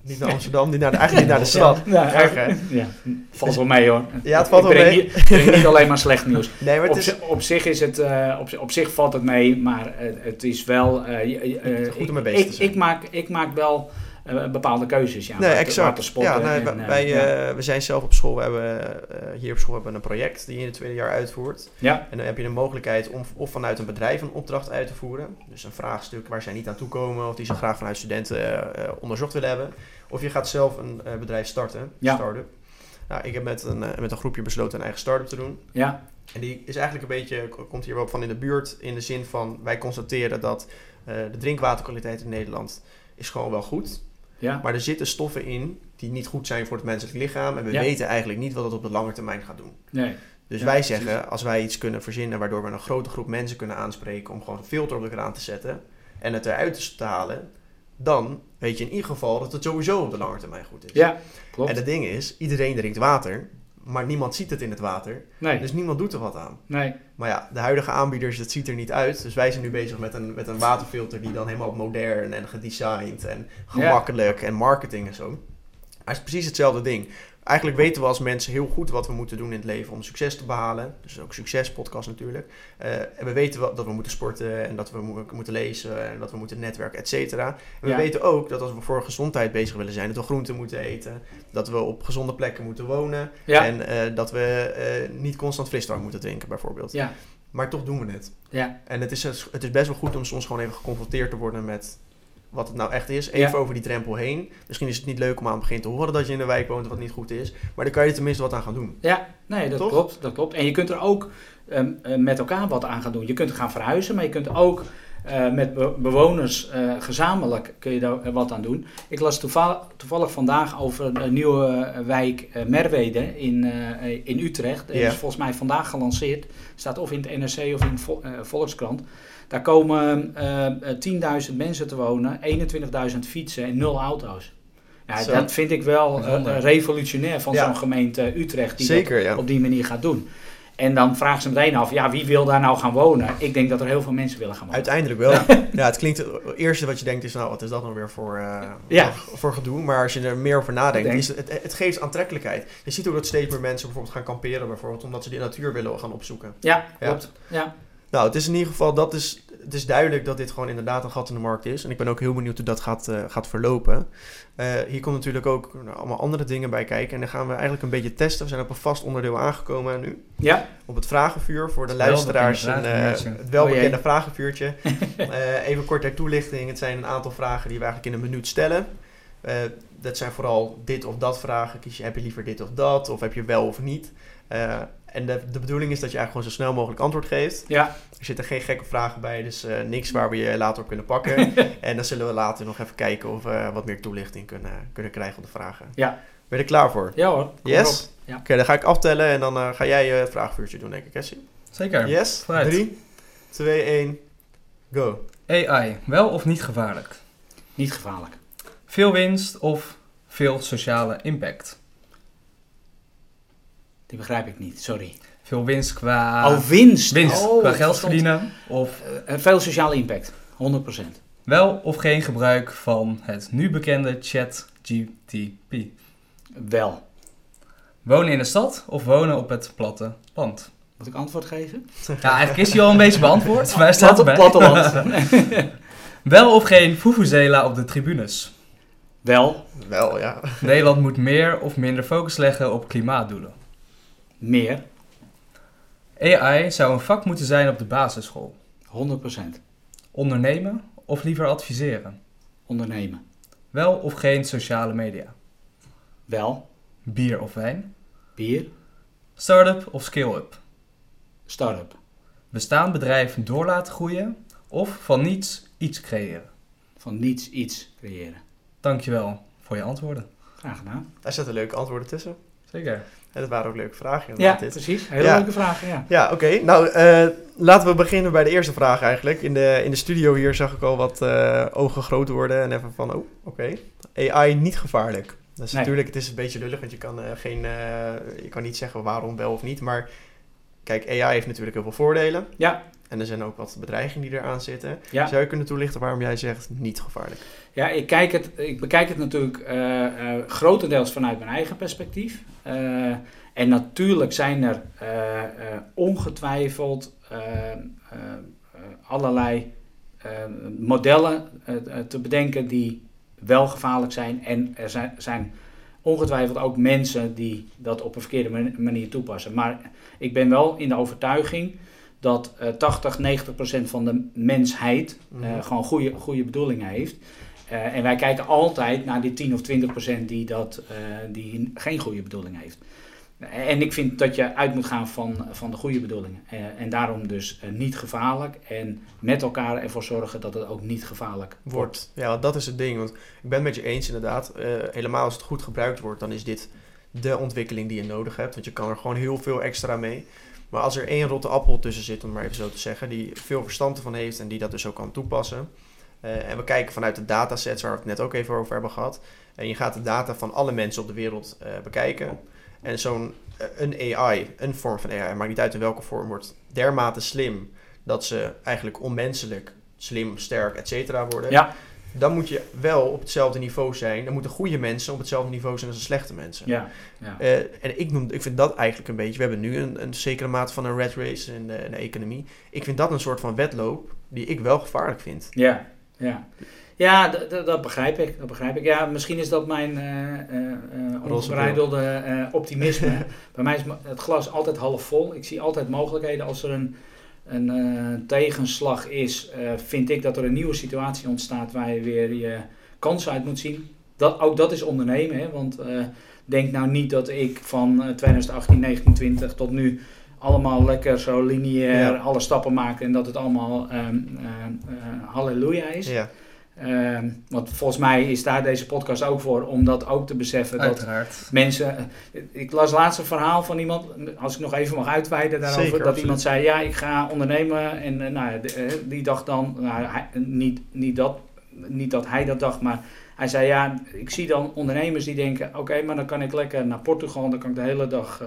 Niet naar Amsterdam, niet naar de, eigenlijk niet naar de stad. Ja, Erg, hè? ja, valt wel mee hoor. Ja, het valt wel mee. Niet, niet alleen maar slecht nieuws. Nee, maar Op, is... op zich is het, eh, op, zi- op zich valt het mee, maar eh, het is wel. eh, eh, Goed om mee bezig te zijn. ik, maak, ik maak wel eh, bepaalde keuzes. Ja, Nee, exact. Ja, nee, en, wij, eh, wij, ja. eh, we zijn zelf op school, we hebben, eh, hier op school hebben we een project die je in het tweede jaar uitvoert. ja, En dan heb je de mogelijkheid om of vanuit een bedrijf een opdracht uit te voeren. Dus een vraagstuk waar zij niet aan toe komen of die ze graag vanuit studenten eh, eh, onderzocht willen hebben. Of je gaat zelf een eh, bedrijf starten, Ja. start-up. Nou, ik heb met een, eh, met een groepje besloten een eigen start-up te doen. ja, En die is eigenlijk een beetje, komt hier wel van in de buurt, in de zin van wij constateren dat eh, de drinkwaterkwaliteit in Nederland is gewoon wel goed. Ja, Maar er zitten stoffen in die niet goed zijn voor het menselijk lichaam. En we Ja. weten eigenlijk niet wat het op de lange termijn gaat doen. nee, Dus Ja, wij precies. zeggen, als wij iets kunnen verzinnen waardoor we een grote groep mensen kunnen aanspreken om gewoon een filter op de kraan te zetten en het eruit te halen, dan weet je in ieder geval dat het sowieso op de lange termijn goed is. ja, klopt. En het ding is, iedereen drinkt water, maar niemand ziet het in het water. nee, Dus niemand doet er wat aan. nee, Maar ja, de huidige aanbieders, dat ziet er niet uit. Dus wij zijn nu bezig met een, met een waterfilter die dan helemaal modern en gedesigned en gemakkelijk en marketing en zo. Maar het is precies hetzelfde ding. Eigenlijk weten we als mensen heel goed wat we moeten doen in het leven om succes te behalen. Dus ook succespodcast natuurlijk. Eh, en we weten wel dat we moeten sporten en dat we mo- moeten lezen en dat we moeten netwerken, et cetera. En we weten ook dat als we voor gezondheid bezig willen zijn, dat we groenten moeten eten. Dat we op gezonde plekken moeten wonen. ja, En eh, dat we eh, niet constant frisdrank moeten drinken bijvoorbeeld. ja, Maar toch doen we het. ja, En het is, het is best wel goed om soms gewoon even geconfronteerd te worden met wat het nou echt is. Even Ja. over die drempel heen. Misschien is het niet leuk om aan het begin te horen dat je in de wijk woont wat niet goed is. Maar dan kan je er tenminste wat aan gaan doen. ja, nee, dat Toch? klopt, dat klopt. En je kunt er ook ehm, eh, met elkaar wat aan gaan doen. Je kunt gaan verhuizen, maar je kunt ook eh, met be- bewoners eh, gezamenlijk kun je daar wat aan doen. Ik las toevallig, vandaag over een nieuwe wijk eh, Merwede in, in Utrecht. Is volgens mij vandaag gelanceerd. Staat of in het NRC of in eh, Volkskrant. Daar komen eh, eh, 10.000 mensen te wonen, 21.000 fietsen en nul auto's. Ja, Zo. dat vind ik wel eh, revolutionair van Ja. zo'n gemeente Utrecht die Zeker, dat ja. op die manier gaat doen. En dan vragen ze meteen af, ja, wie wil daar nou gaan wonen? Ik denk dat er heel veel mensen willen gaan wonen. Uiteindelijk wel. Ja. het klinkt, het eerste wat je denkt is, nou wat is dat nou weer voor, eh, Ja. voor, gedoe. Maar als je er meer over nadenkt, Denk. is het, het, geeft aantrekkelijkheid. Je ziet ook dat steeds meer mensen bijvoorbeeld gaan kamperen bijvoorbeeld, omdat ze die natuur willen gaan opzoeken. Ja, Ja. klopt. Ja. Nou, het is in ieder geval, dat is, het is duidelijk dat dit gewoon inderdaad een gat in de markt is. En ik ben ook heel benieuwd hoe dat gaat, eh, gaat verlopen. Eh, hier komt natuurlijk ook nou, allemaal andere dingen bij kijken. En dan gaan we eigenlijk een beetje testen. We zijn op een vast onderdeel aangekomen nu. ja, Op het vragenvuur voor de luisteraars. welbekende Een, eh, vragenvuurtje. het welbekende Oh vragenvuurtje. Eh, even kort ter toelichting. Het zijn een aantal vragen die we eigenlijk in een minuut stellen. Eh, dat zijn vooral dit of dat vragen. Kies je, heb je liever dit of dat? Of heb je wel of niet? Eh, en de, de bedoeling is dat je eigenlijk gewoon zo snel mogelijk antwoord geeft. ja, Er zitten geen gekke vragen bij, dus eh, niks waar we je later op kunnen pakken. en dan zullen we later nog even kijken of we wat meer toelichting kunnen, kunnen krijgen op de vragen. Ja. Ben je er klaar voor? ja hoor. kom Yes? Ja. Oké, dan ga ik aftellen en dan eh, ga jij je vraagvuurtje doen, denk ik, Cassie. Zeker. Yes? vooruit. 3, 2, 1, go. AI, wel of niet gevaarlijk? Niet gevaarlijk. Veel winst of veel sociale impact? Die begrijp ik niet, sorry. Veel winst qua, oh, winst. winst, Oh, qua geld verdienen? Of Eh, veel sociale impact, 100%. wel of geen gebruik van het nu bekende ChatGTP? Wel. Wonen in de stad of wonen op het platteland? Moet ik antwoord geven? Ja, eigenlijk is die al een beetje beantwoord. Waar staat het bij? Platteland. Wel of geen Fufuzela op de tribunes? Wel. Wel, ja. Nederland moet meer of minder focus leggen op klimaatdoelen. Meer. AI zou een vak moeten zijn op de basisschool. 100%. Ondernemen of liever adviseren? Ondernemen. Wel of geen sociale media? Wel. Bier of wijn? Bier. Startup of scale-up? Start-up. Bestaand bedrijf door laten groeien of van niets iets creëren? Van niets iets creëren. Dankjewel voor je antwoorden. Graag gedaan. Daar zitten leuke antwoorden tussen. Zeker. Dat waren ook leuke vragen Ja, dit. precies. Hele Ja. leuke vragen, ja. Ja, oké. Nou, eh, laten we beginnen bij de eerste vraag eigenlijk. In de, in de studio hier zag ik al wat eh, ogen groot worden en even van, oh, oké. AI niet gevaarlijk. Dat is Nee. natuurlijk, het is een beetje lullig, want je kan, eh, geen, je kan niet zeggen waarom wel of niet. Maar kijk, AI heeft natuurlijk heel veel voordelen. Ja. En er zijn ook wat bedreigingen die eraan zitten. Ja. Zou je kunnen toelichten waarom jij zegt niet gevaarlijk? Ja, ik, kijk het, ik bekijk het natuurlijk eh, eh, grotendeels vanuit mijn eigen perspectief. Eh, en natuurlijk zijn er ongetwijfeld allerlei modellen te bedenken die wel gevaarlijk zijn. En er zijn, zijn ongetwijfeld ook mensen die dat op een verkeerde man- manier toepassen. Maar ik ben wel in de overtuiging dat eh 80, 90 procent van de mensheid eh, Mhm. gewoon goede, goede bedoelingen heeft. Eh, en wij kijken altijd naar die 10 of 20 procent die, dat, eh, die geen goede bedoeling heeft. En ik vind dat je uit moet gaan van, van de goede bedoelingen. Eh, en daarom dus eh, niet gevaarlijk. En met elkaar ervoor zorgen dat het ook niet gevaarlijk wordt. Ja, dat is het ding. Want ik ben het met je eens inderdaad. Eh, helemaal als het goed gebruikt wordt, dan is dit de ontwikkeling die je nodig hebt. Want je kan er gewoon heel veel extra mee. Maar als er één rotte appel tussen zit, om maar even zo te zeggen, die veel verstand ervan heeft en die dat dus ook kan toepassen. eh, en we kijken vanuit de datasets waar we het net ook even over hebben gehad. En je gaat de data van alle mensen op de wereld eh, bekijken. En zo'n eh, een AI, een vorm van AI, maakt niet uit in welke vorm, wordt dermate slim dat ze eigenlijk onmenselijk slim, sterk, et cetera worden. Ja, Dan moet je wel op hetzelfde niveau zijn. Dan moeten goede mensen op hetzelfde niveau zijn als de slechte mensen. ja, ja. Eh, en ik, noem, ik vind dat eigenlijk een beetje. We hebben nu een, een zekere mate van een red race in de, in de economie. Ik vind dat een soort van wedloop die ik wel gevaarlijk vind. Ja, ja. Ja, dat begrijp ik. Dat begrijp ik. Ja, misschien is dat mijn ongebreidelde eh, optimisme. Bij mij is het glas altijd half vol. Ik zie altijd mogelijkheden. Als er een, een eh, tegenslag is, eh, vind ik dat er een nieuwe situatie ontstaat waar je weer je kansen uit moet zien. Dat, ook dat is ondernemen. Hè? Want eh, denk nou niet dat ik van eh, 2018, 19, 20 tot nu allemaal lekker zo lineair Ja. alle stappen maak en dat het allemaal eh, halleluja is. Ja, Ehm, want volgens mij is daar deze podcast ook voor, om dat ook te beseffen. Dat Uiteraard. mensen. eh, Ik las laatst een verhaal van iemand, als ik nog even mag uitweiden daarover. Zeker, dat absoluut. iemand zei: Ja, ik ga ondernemen. En eh, nou, ja, eh, die dacht dan, nou, hij- niet, niet, dat, niet dat hij dat dacht, maar hij zei: Ja, ik zie dan ondernemers die denken: Oké, maar dan kan ik lekker naar Portugal. Dan kan ik de hele dag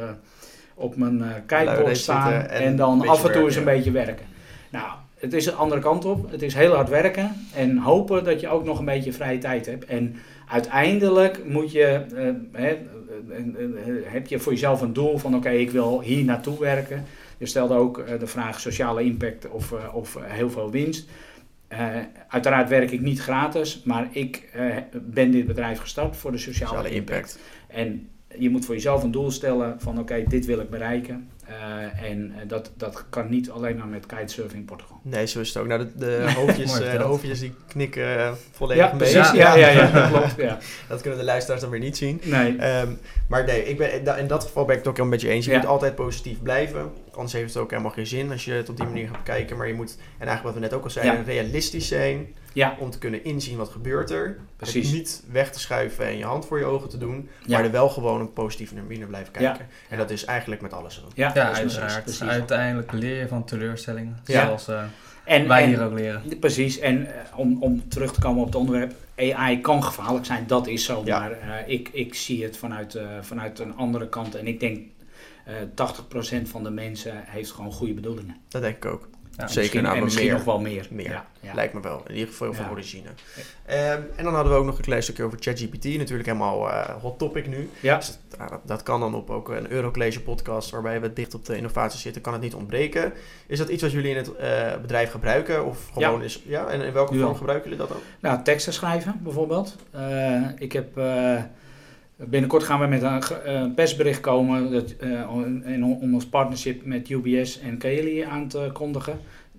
op mijn Luiheid staan. en En, dan af en toe eens een beetje werken. Nou, het is de andere kant op. Het is heel hard werken en hopen dat je ook nog een beetje vrije tijd hebt. En uiteindelijk moet je, eh, hè, eh, eh, heb je voor jezelf een doel van oké, ik wil hier naartoe werken. Je stelde ook de vraag sociale impact of, of heel veel winst. Uiteraard werk ik niet gratis, maar ik ben dit bedrijf gestart voor de sociale, sociale impact. impact. En je moet voor jezelf een doel stellen van oké, dit wil ik bereiken. Eh, en eh, dat, dat kan niet alleen maar met kitesurfen in Portugal. Nee, zo is het ook. Nou, de, de, hoofdjes, eh, de hoofdjes die knikken volledig Ja, mee. precies. Ja. Ja, ja, ja, dat klopt. Ja. Dat kunnen de luisteraars dan weer niet zien. Nee. Ehm, maar nee, ik ben, in dat geval ben ik het ook helemaal met je eens. Je Ja. moet altijd positief blijven. Anders heeft het ook helemaal geen zin als je het op die manier gaat bekijken. Maar je moet, en eigenlijk wat we net ook al zeiden, Ja. realistisch zijn. Ja, Om te kunnen inzien wat gebeurt er. Precies. Het niet weg te schuiven en je hand voor je ogen te doen. Ja. Maar er wel gewoon op positieve manier naar blijven kijken. En dat is eigenlijk met alles zo. ja, Ja, uiteraard. precies. Uiteindelijk leer je van teleurstellingen. Ja. Zoals eh, En, wij en- hier ook leren. Precies, en eh, om, om terug te komen op het onderwerp, AI kan gevaarlijk zijn, dat is zo. Ja. Maar eh, ik, ik zie het vanuit, eh, vanuit een andere kant en ik denk eh 80% van de mensen heeft gewoon goede bedoelingen. Dat denk ik ook. Ja, Zeker, Misschien, nou, en misschien meer. nog wel meer. Meer. Ja, ja. Lijkt me wel. In ieder geval van origine. Ehm, en dan hadden we ook nog een klein stukje over ChatGPT. Natuurlijk helemaal eh, hot topic nu. Ja. Dus dat, dat, dat kan dan op ook een Eurocollege podcast waarbij we dicht op de innovatie zitten, kan het niet ontbreken. Is dat iets wat jullie in het eh, bedrijf gebruiken? Of gewoon is, ja, en in welke vorm gebruiken jullie dat ook? Nou, teksten schrijven bijvoorbeeld. Eh, ik heb, binnenkort gaan we met een persbericht komen dat, eh, om- ons partnership met UBS en Kelly aan te kondigen.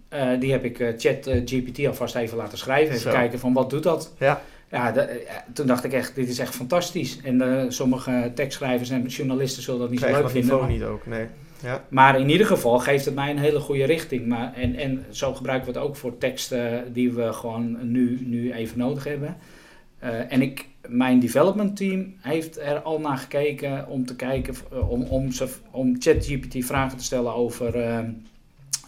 Eh, die heb ik eh, chat GPT alvast even laten schrijven. Even Zo. kijken van wat doet dat. Ja. Ja, de- toen dacht ik echt, dit is echt fantastisch. En sommige tekstschrijvers en journalisten zullen dat niet zo leuk vinden. maar- niet ook? Nee. Ja. maar in ieder geval geeft het mij een hele goede richting. Maar, en, en zo gebruiken we het ook voor teksten die we gewoon nu, nu even nodig hebben. En ik, mijn development team heeft er al naar gekeken om te kijken, eh, om, om, om ChatGPT vragen te stellen over, eh,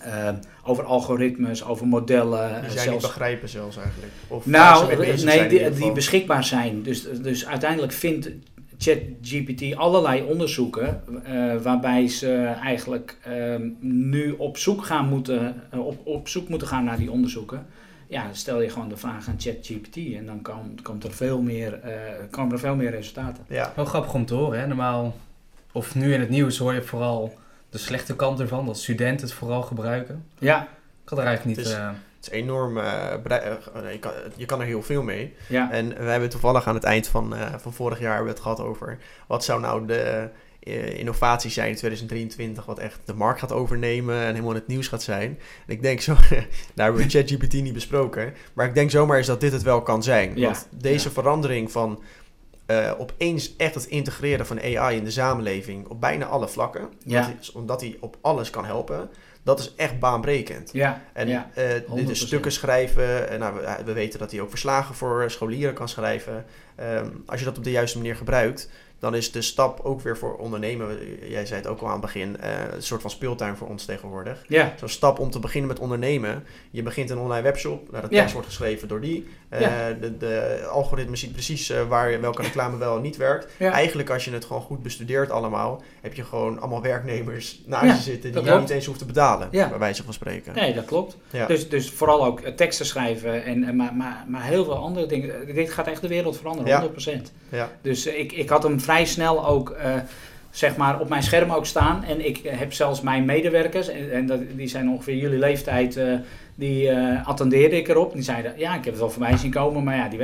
eh, over algoritmes, over modellen. Die eh, zij niet zelfs begrijpen zelfs eigenlijk. Of nou, nee, die, die beschikbaar zijn. Dus, dus uiteindelijk vindt ChatGPT allerlei onderzoeken uh, waarbij ze eigenlijk ehm, nu op zoek, gaan moeten, op, op zoek moeten gaan naar die onderzoeken. Ja, stel je gewoon de vraag aan ChatGPT en dan kan, komt er veel meer, uh, komen er veel meer resultaten. Ja. Wel grappig om te horen. Hè? Normaal, of nu in het nieuws hoor je vooral de slechte kant ervan, dat studenten het vooral gebruiken. Ja. Ik had er eigenlijk niet... Het is enorm, uh, je, kan, je kan er heel veel mee. Ja. En we hebben toevallig aan het eind van, uh, van vorig jaar het gehad over wat zou nou de uh, innovatie zijn in 2023, wat echt de markt gaat overnemen en helemaal in het nieuws gaat zijn. En ik denk zo, daar hebben we ChatGPT niet besproken, maar ik denk zomaar eens dat dit het wel kan zijn. Ja. Want deze ja. verandering van opeens echt het integreren van AI in de samenleving op bijna alle vlakken, ja. omdat hij op alles kan helpen dat is echt baanbrekend. Ja, en ja, uh, dit is stukken schrijven. Uh, nou, we, we, weten dat hij ook verslagen voor scholieren kan schrijven. Um, als je dat op de juiste manier gebruikt, dan is de stap ook weer voor ondernemen. Jij zei het ook al aan het begin, uh, een soort van speeltuin voor ons tegenwoordig. Ja. Zo'n stap om te beginnen met ondernemen. Je begint een online webshop, nou, de tekst wordt geschreven door die. Uh, ja. de, de algoritme ziet precies uh, waar welke reclame wel en niet werkt. Eigenlijk als je het gewoon goed bestudeert allemaal, heb je gewoon allemaal werknemers naast je zitten die je niet eens hoeft te betalen, bij wijze van spreken. Nee, dat klopt. Dus, dus vooral ook teksten schrijven, en, maar, maar, maar heel veel andere dingen. Dit gaat echt de wereld veranderen, 100%. Ja. Dus ik, ik had hem vrij snel ook uh, zeg maar op mijn scherm ook staan. En ik heb zelfs mijn medewerkers, en, en dat, die zijn ongeveer jullie leeftijd, uh, die uh, attendeerde ik erop. Die zeiden, ja, ik heb het wel voorbij zien komen, maar ja, die,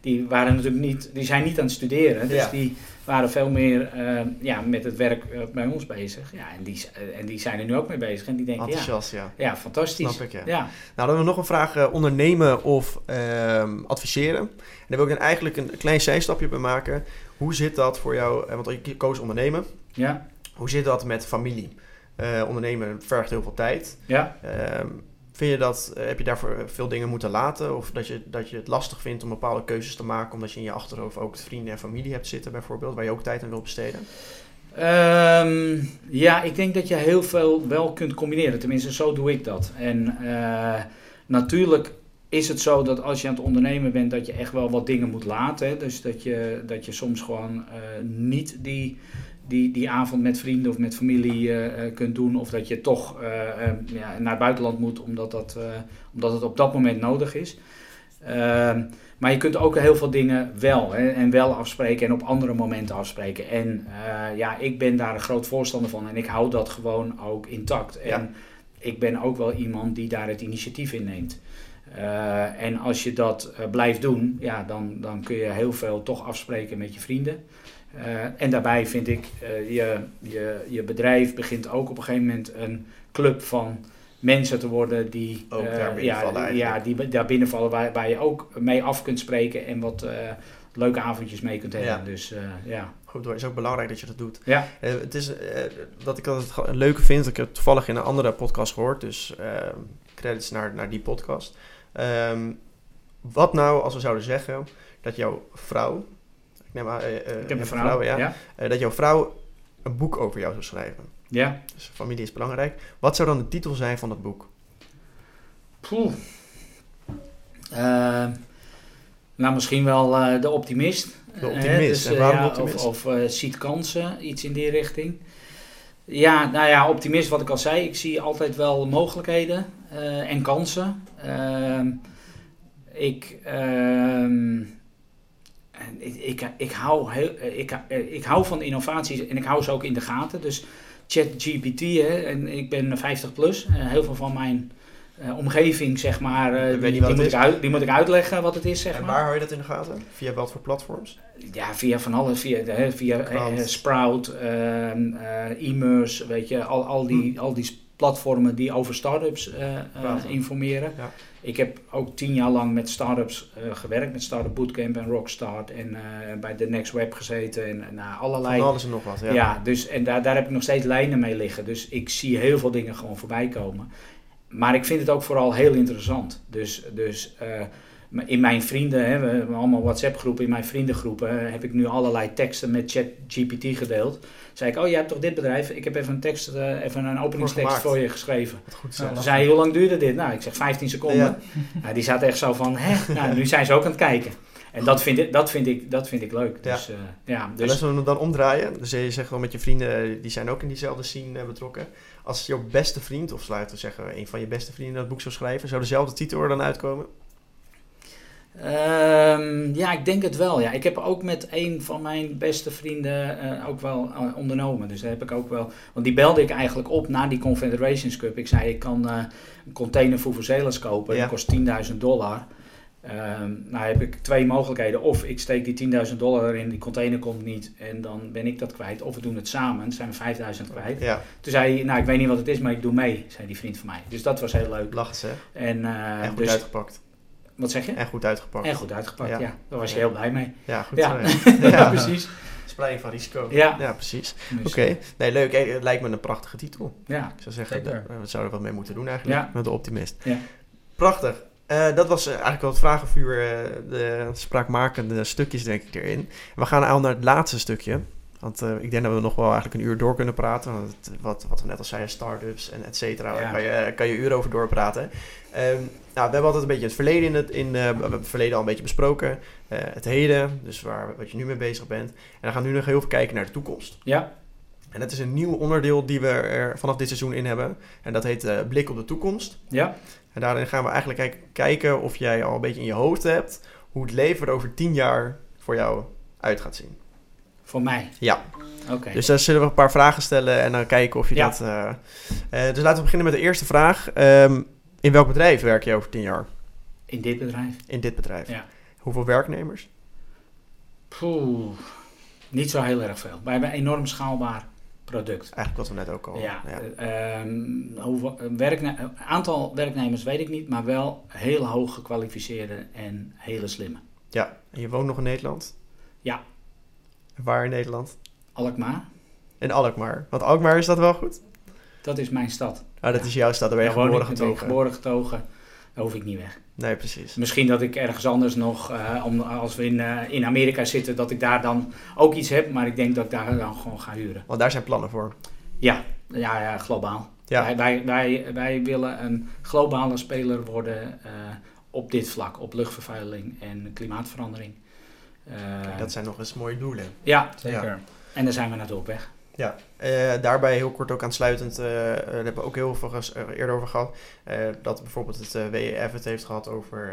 die waren natuurlijk niet, die zijn niet aan het studeren. Dus ja. die waren veel meer uh, ja, met het werk bij ons bezig. Ja, en, die, en die zijn er nu ook mee bezig. En die denken, Enthousiast, ja. Ja, fantastisch. Snap ik, ja. ja. Nou, dan hebben we nog een vraag. ondernemen of ehm, adviseren? En daar wil ik dan eigenlijk een klein zijstapje bij maken. Hoe zit dat voor jou? Want je koos ondernemen. Ja. Hoe zit dat met familie? ondernemen vergt heel veel tijd. Ja. Ehm, Vind je dat, heb je daarvoor veel dingen moeten laten? Of dat je, dat je het lastig vindt om bepaalde keuzes te maken, omdat je in je achterhoofd ook vrienden en familie hebt zitten, bijvoorbeeld, waar je ook tijd aan wilt besteden? Um, ja, ik denk dat je heel veel wel kunt combineren. Tenminste, zo doe ik dat. En uh, natuurlijk is het zo dat als je aan het ondernemen bent, dat je echt wel wat dingen moet laten. Hè? Dus dat je, dat je soms gewoon uh, niet die die, die avond met vrienden of met familie uh, kunt doen. Of dat je toch uh, ja, naar het buitenland moet omdat, dat, omdat het op dat moment nodig is. Ehm, maar je kunt ook heel veel dingen wel hè, en wel afspreken en op andere momenten afspreken. En ja, ik ben daar een groot voorstander van en ik hou dat gewoon ook intact. En ik ben ook wel iemand die daar het initiatief in neemt. Uh, en als je dat uh, blijft doen, ja, dan, dan kun je heel veel toch afspreken met je vrienden. Uh, en daarbij vind ik, je, je, je bedrijf begint ook op een gegeven moment een club van mensen te worden die, ook daar ja, ja, die daar binnenvallen, waar, waar je ook mee af kunt spreken en wat leuke avondjes mee kunt hebben. Ja. Dus ja. Goed, het is ook belangrijk dat je dat doet. Ja. het is dat ik dat het leuke vind, ik heb het toevallig in een andere podcast gehoord, dus credits naar, naar die podcast. Um, wat nou als we zouden zeggen dat jouw vrouw, ik neem aan, uh, ik heb een vrouw, vrouw ja, ja. Uh, dat jouw vrouw een boek over jou zou schrijven. Ja. Dus familie is belangrijk. Wat zou dan de titel zijn van dat boek? Poeh. Uh, nou, misschien wel De Optimist. De Optimist. Dus, en waarom ja, Optimist? Of, of ziet kansen, iets in die richting. Ja, nou ja, optimist wat ik al zei. Ik zie altijd wel mogelijkheden en kansen. Uh, ik, uh, ik, ik, ik, hou heel, ik, ik hou van innovaties en ik hou ze ook in de gaten. Dus ChatGPT, en ik ben 50 plus. heel veel van mijn uh, omgeving, zeg maar, uh, die, die, moet ik uit, die moet ik uitleggen wat het is, zeg en maar. waar hou je dat in de gaten? Via wat voor platforms? Ja, via van alles, via, via uh, Sprout, ehm, e-mers, weet je, al, al, die, hm. al die platformen die over startups informeren. Ja. Ik heb ook tien jaar lang met startups gewerkt, met Startup Bootcamp en Rockstart en bij The Next Web gezeten en nou, allerlei. Van alles en nog wat, ja. ja dus, en daar, daar heb ik nog steeds lijnen mee liggen. Dus ik zie heel veel dingen gewoon voorbij komen maar ik vind het ook vooral heel interessant. Dus, dus uh, in mijn vrienden, hè, we hebben allemaal WhatsApp-groepen, in mijn vriendengroepen heb ik nu allerlei teksten met ChatGPT gedeeld. Zei ik, oh, je hebt toch dit bedrijf? Ik heb even een tekst, uh, even een openingstekst voor je geschreven. Goed zo. Nou, zei hoe lang duurde dit? Nou, ik zeg 15 seconden. Ja. Nou, die zaten echt zo van, hè? Nou, nu zijn ze ook aan het kijken. En dat vind ik, dat vind ik, dat vind ik leuk. Ja. Dus, eh, ja, En dus als we hem dan omdraaien, dus je zegt wel met je vrienden, eh, die zijn ook in diezelfde scene eh, betrokken. Als jouw beste vriend, of laten we zeggen een van je beste vrienden dat boek zou schrijven, zou dezelfde titel er dan uitkomen? Ehm, ja, ik denk het wel. Ja. Ik heb ook met een van mijn beste vrienden eh, ook wel eh, ondernomen. Dus daar heb ik ook wel. Want die belde ik eigenlijk op na die Confederations Cup. Ik zei: ik kan eh, een container voor Verzelens kopen. Ja. Dat kost 10.000 dollar. Ehm, nou heb ik twee mogelijkheden. Of ik steek die 10.000 dollar erin, die container komt niet en dan ben ik dat kwijt. Of we doen het samen, dan zijn we 5.000 kwijt. Ja, Toen zei hij, nou ik weet niet wat het is, maar ik doe mee, zei die vriend van mij. Dus dat was heel leuk. lachen ze. En, eh, En goed dus, uitgepakt. Wat zeg je? En goed uitgepakt. En goed uitgepakt, Ja. ja. Daar was je heel blij mee. Ja, goed Ja. zo. Ja, Ja, precies. Spreiding van risico. Ja. ja precies. Dus, Oké, nee, leuk. Eh, Het lijkt me een prachtige titel. Ja, Ik zou zeggen, Zeker. eh, we zouden er wat mee moeten doen eigenlijk, Ja. met de optimist. Ja. Prachtig. Eh, dat was eh, eigenlijk wel het vragenvuur, eh, de spraakmakende stukjes denk ik erin. We gaan al naar het laatste stukje. Want eh, ik denk dat we nog wel eigenlijk een uur door kunnen praten. Want het- wat, wat we net al zeiden, start-ups en et cetera, Ja. daar kan je, kan je uren over doorpraten. Ehm, nou, we hebben altijd een beetje het verleden in het, in, eh, we hebben het verleden al een beetje besproken. Eh, het heden, dus waar, wat je nu mee bezig bent. En dan gaan we nu nog heel veel kijken naar de toekomst. ja, En dat is een nieuw onderdeel die we er vanaf dit seizoen in hebben. En dat heet Blik op de Toekomst. ja. En daarin gaan we eigenlijk kijk- kijken of jij al een beetje in je hoofd hebt hoe het leven er over tien jaar voor jou uit gaat zien. Voor mij. Ja, Oké. dus daar zullen we een paar vragen stellen en dan kijken of je Ja. dat... eh, eh, dus laten we beginnen met de eerste vraag. Ehm, in welk bedrijf werk je over tien jaar? In dit bedrijf. In dit bedrijf. Ja. Hoeveel werknemers? Poeh, niet zo heel erg veel. Wij hebben een enorm schaalbaar product. Eigenlijk wat we net ook al... Ja, ja. eh, ehm, hoeveel, eh, werkne- eh, aantal werknemers weet ik niet, maar wel heel hoog gekwalificeerde en hele slimme. Ja. En je woont nog in Nederland? Ja. Waar in Nederland? Alkmaar, In Alkmaar. Want Alkmaar is dat wel goed? dat is mijn stad. Ah, dat Ja. is jouw stad, daar ben je geboren ik, daar ben ik getogen. geboren getogen, daar hoef ik niet weg. Nee, precies. Misschien dat ik ergens anders nog, eh, om, als we in, eh, in Amerika zitten, dat ik daar dan ook iets heb, maar ik denk dat ik daar dan gewoon ga huren. Want daar zijn plannen voor. Ja, ja, ja globaal. Ja. Wij, wij, wij, wij willen een globale speler worden eh, op dit vlak, op luchtvervuiling en klimaatverandering. Eh, Dat zijn nog eens mooie doelen. Ja, Zeker. en daar zijn we naartoe op weg. Ja, eh, daarbij heel kort ook aansluitend, eh, daar hebben we ook heel veel ges- eerder over gehad, eh, dat bijvoorbeeld het eh, WEF het heeft gehad over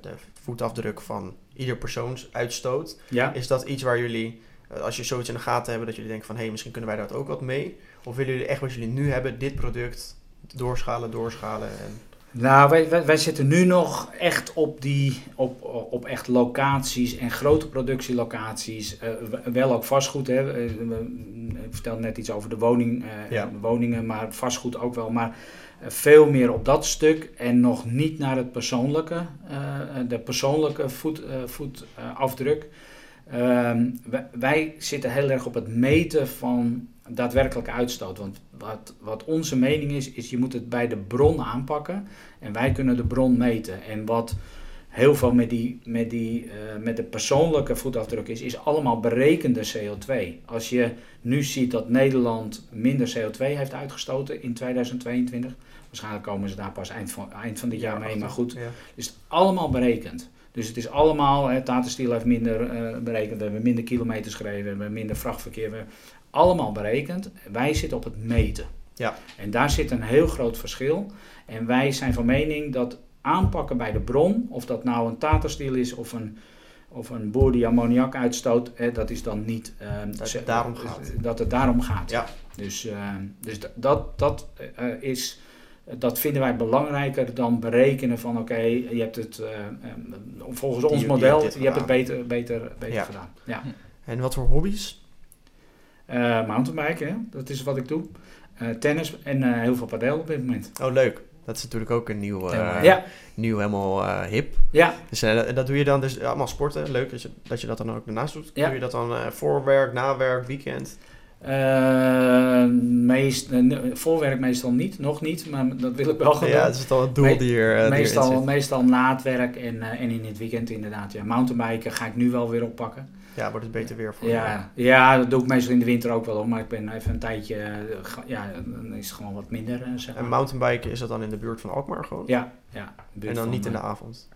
de voetafdruk van ieder persoonsuitstoot. Ja. Is dat iets waar jullie, als je zoiets in de gaten hebben, dat jullie denken van hé, hey, misschien kunnen wij daar ook wat mee? Of willen jullie echt wat jullie nu hebben, dit product, doorschalen, doorschalen? En, Nou, wij, wij, wij zitten nu nog echt op, die, op, op echt locaties en grote productielocaties. Eh, wel ook vastgoed. Hè. Eh, Ik vertelde net iets over de woning, eh, Ja. woningen, maar vastgoed ook wel. Maar veel meer op dat stuk en nog niet naar het persoonlijke, de persoonlijke voet, voetafdruk. Ehm, wij, wij zitten heel erg op het meten van daadwerkelijke uitstoot. Want wat, wat onze mening is, is je moet het bij de bron aanpakken. En wij kunnen de bron meten. En wat heel veel met, die, met, die, eh, met de persoonlijke voetafdruk is, is allemaal berekende CO2. Als je nu ziet dat Nederland minder CO2 heeft uitgestoten in 2022, waarschijnlijk komen ze daar pas eind van, eind van dit jaar mee, maar goed, Ja. is het allemaal berekend. Dus het is allemaal, hè, Tata Steel heeft minder eh, berekend, we hebben minder kilometers gereden, we hebben minder vrachtverkeer, we, allemaal berekend. Wij zitten op het meten. Ja. En daar zit een heel groot verschil. En wij zijn van mening dat aanpakken bij de bron, of dat nou een Tata Steel is of een, of een boer die ammoniak uitstoot, hè, dat is dan niet... ehm, Dat het daarom gaat. Dat het daarom gaat. Ja. Dus, ehm, dus dat, dat eh, is... Dat vinden wij belangrijker dan berekenen van oké, je hebt het eh, volgens ons die model, je hebt het beter, beter, beter Ja. gedaan. Ja. En wat voor hobby's? Eh mountainbiken, hè? dat is wat ik doe. Eh, tennis en eh, heel veel padel op dit moment. Oh, leuk. Dat is natuurlijk ook een nieuw, Ja. nieuw helemaal hip. ja, Dus dat- doe je dan dus allemaal sporten. Leuk dat je dat, je dat dan ook daarnaast doet. Ja. Doe je dat dan eh voor werk, na werk, weekend? Meest, voorwerk meestal niet, nog niet, maar dat wil ik wel gaan ja, doen. dat is dan het doel Me- die er, eh, die erin meestal, meestal na het werk en, en in het weekend inderdaad. Ja. Mountainbiken ga ik nu wel weer oppakken. Ja, wordt het beter weer voor je. Ja, ja, dat doe ik meestal in de winter ook wel, maar ik ben even een tijdje, eh, ja, dan is het gewoon wat minder. eh, zeg En maar. mountainbiken, is dat dan in de buurt van Alkmaar gewoon? Ja, ja. en dan niet in de eh, avond?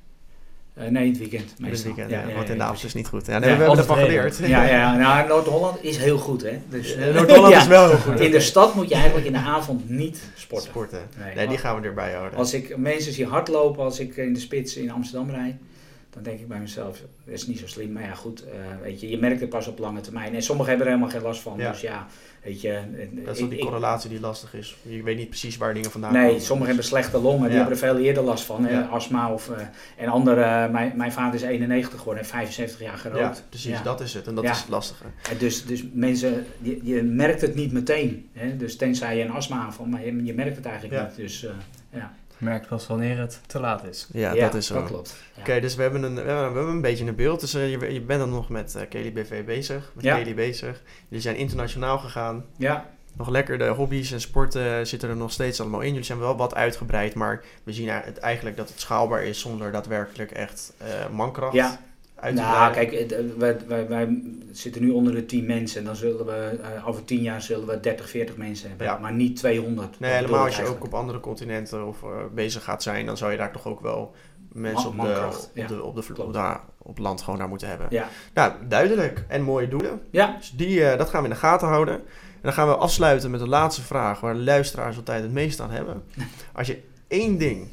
Uh, nee, in het weekend. In het weekend, ja, ja, want in de avond is niet goed. Ja, nee, we hebben ervan geleerd. Ja, ja nou, Noord-Holland is heel goed, hè. Dus, Noord-Holland is wel heel goed. In de stad moet je eigenlijk in de avond niet sporten. Sporten. Nee, die gaan we erbij houden. Als ik mensen zie hardlopen, als ik in de spits in Amsterdam rijd, dan denk ik bij mezelf, dat is niet zo slim. Maar ja, goed, uh, weet je, je merkt het pas op lange termijn. En sommigen hebben er helemaal geen last van. Dus ja, weet je. Dat is ook die correlatie die lastig is. Je weet niet precies waar dingen vandaan nee, komen. Nee, sommigen hebben slechte longen. Die hebben er veel eerder last van. Ja. Astma of... Uh, en anderen, mijn, mijn vader is 91 geworden en 75 jaar gerookt. Ja, precies, dat is het. En dat is het lastige. En dus, dus mensen, je, je merkt het niet meteen. Hè? Dus tenzij je een astma aanval, maar je, je merkt het eigenlijk niet. Dus uh, ja merkt pas wanneer het te laat is. Ja, dat is zo. Dat klopt. Oké, dus we hebben, een, we hebben een beetje een beeld. Dus uh, je, je bent dan nog met uh, Kelly BV bezig, met ja. Kelly bezig. Jullie zijn internationaal gegaan. Ja. Nog lekker de hobby's en sporten zitten er nog steeds allemaal in. Jullie zijn wel wat uitgebreid, maar we zien eigenlijk dat het schaalbaar is zonder daadwerkelijk echt uh, mankracht. Ja, nou, kijk, wij, wij, wij, zitten nu onder de 10 mensen. En dan zullen we uh, over 10 jaar zullen we 30, 40 mensen hebben. Ja. Maar niet 200. Nee, helemaal als je ook op andere continenten of, uh, bezig gaat zijn, dan zou je daar toch ook wel mensen op, de, op, ja. de, op, de, op, de, op land gewoon naar moeten hebben. Ja. Nou, duidelijk. En mooie doelen. Ja. Dus die, uh, dat gaan we in de gaten houden. En dan gaan we afsluiten met de laatste vraag, waar de luisteraars altijd het meest aan hebben. Als je één ding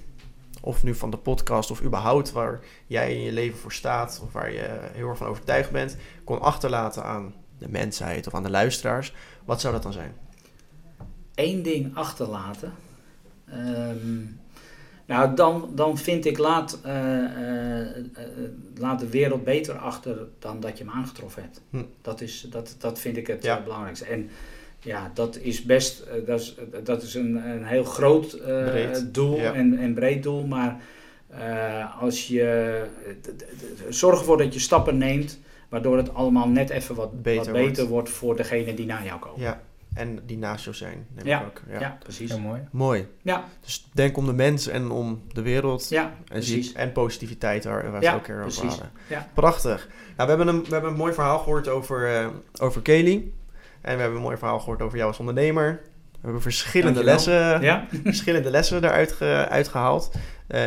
of nu van de podcast of überhaupt waar jij in je leven voor staat of waar je heel erg van overtuigd bent, kon achterlaten aan de mensheid of aan de luisteraars, wat zou dat dan zijn? Eén ding achterlaten. Um, nou, dan, dan vind ik laat, uh, uh, uh, laat de wereld beter achter dan dat je hem aangetroffen hebt. Hm. Dat, is, dat, dat vind ik het ja. belangrijkste. En ja, dat is best, uh, dat is, dat is een, een heel groot uh, doel ja. en, en breed doel. Maar uh, als je zorg ervoor dat je stappen neemt, waardoor het allemaal net even wat beter, wat beter wordt. wordt. voor degene die na jou komen. Ja, en die naast jou zijn. Neem ja. Ik ook. Ja. ja, precies. Heel mooi. Mooi. Ja. Dus denk om de mens en om de wereld. Ja, en, precies. en positiviteit waar, waar ja, ze ook keer over hadden. Ja. Prachtig. Nou, we, hebben een, we hebben een mooi verhaal gehoord over, uh, over Kelly. En we hebben een mooi verhaal gehoord over jou als ondernemer. We hebben verschillende lessen, ja? verschillende lessen eruit ge, uitgehaald. Uh,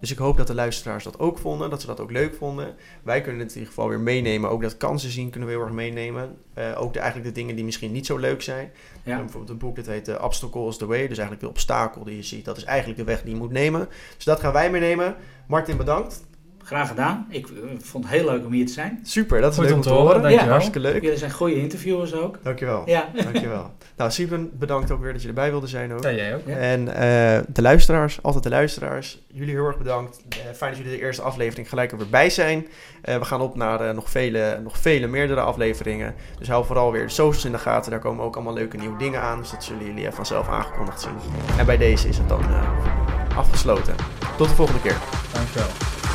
dus ik hoop dat de luisteraars dat ook vonden, dat ze dat ook leuk vonden. Wij kunnen het in ieder geval weer meenemen. Ook dat kansen zien kunnen we heel erg meenemen. Uh, ook de, eigenlijk de dingen die misschien niet zo leuk zijn. Ja. bijvoorbeeld een boek dat heet uh, Obstacle is the Way. Dus eigenlijk de obstakel die je ziet, dat is eigenlijk de weg die je moet nemen. Dus dat gaan wij meenemen. Martin, bedankt. Graag gedaan. Ik uh, vond het heel leuk om hier te zijn. Super, dat is Goed leuk om te horen. horen. Ja, hartstikke leuk. Jullie zijn goede interviewers ook. Dankjewel. Ja. Dankjewel. nou, Sieben, bedankt ook weer dat je erbij wilde zijn ook. Ja, jij ook. Ja. En uh, de luisteraars, altijd de luisteraars. Jullie heel erg bedankt. Uh, fijn dat jullie de eerste aflevering gelijk er weer bij zijn. Uh, we gaan op naar nog, vele, nog vele meerdere afleveringen. Dus hou vooral weer de socials in de gaten. Daar komen ook allemaal leuke nieuwe dingen aan. Dus dat zullen jullie vanzelf aangekondigd zien. En bij deze is het dan afgesloten. Tot de volgende keer. Dankjewel.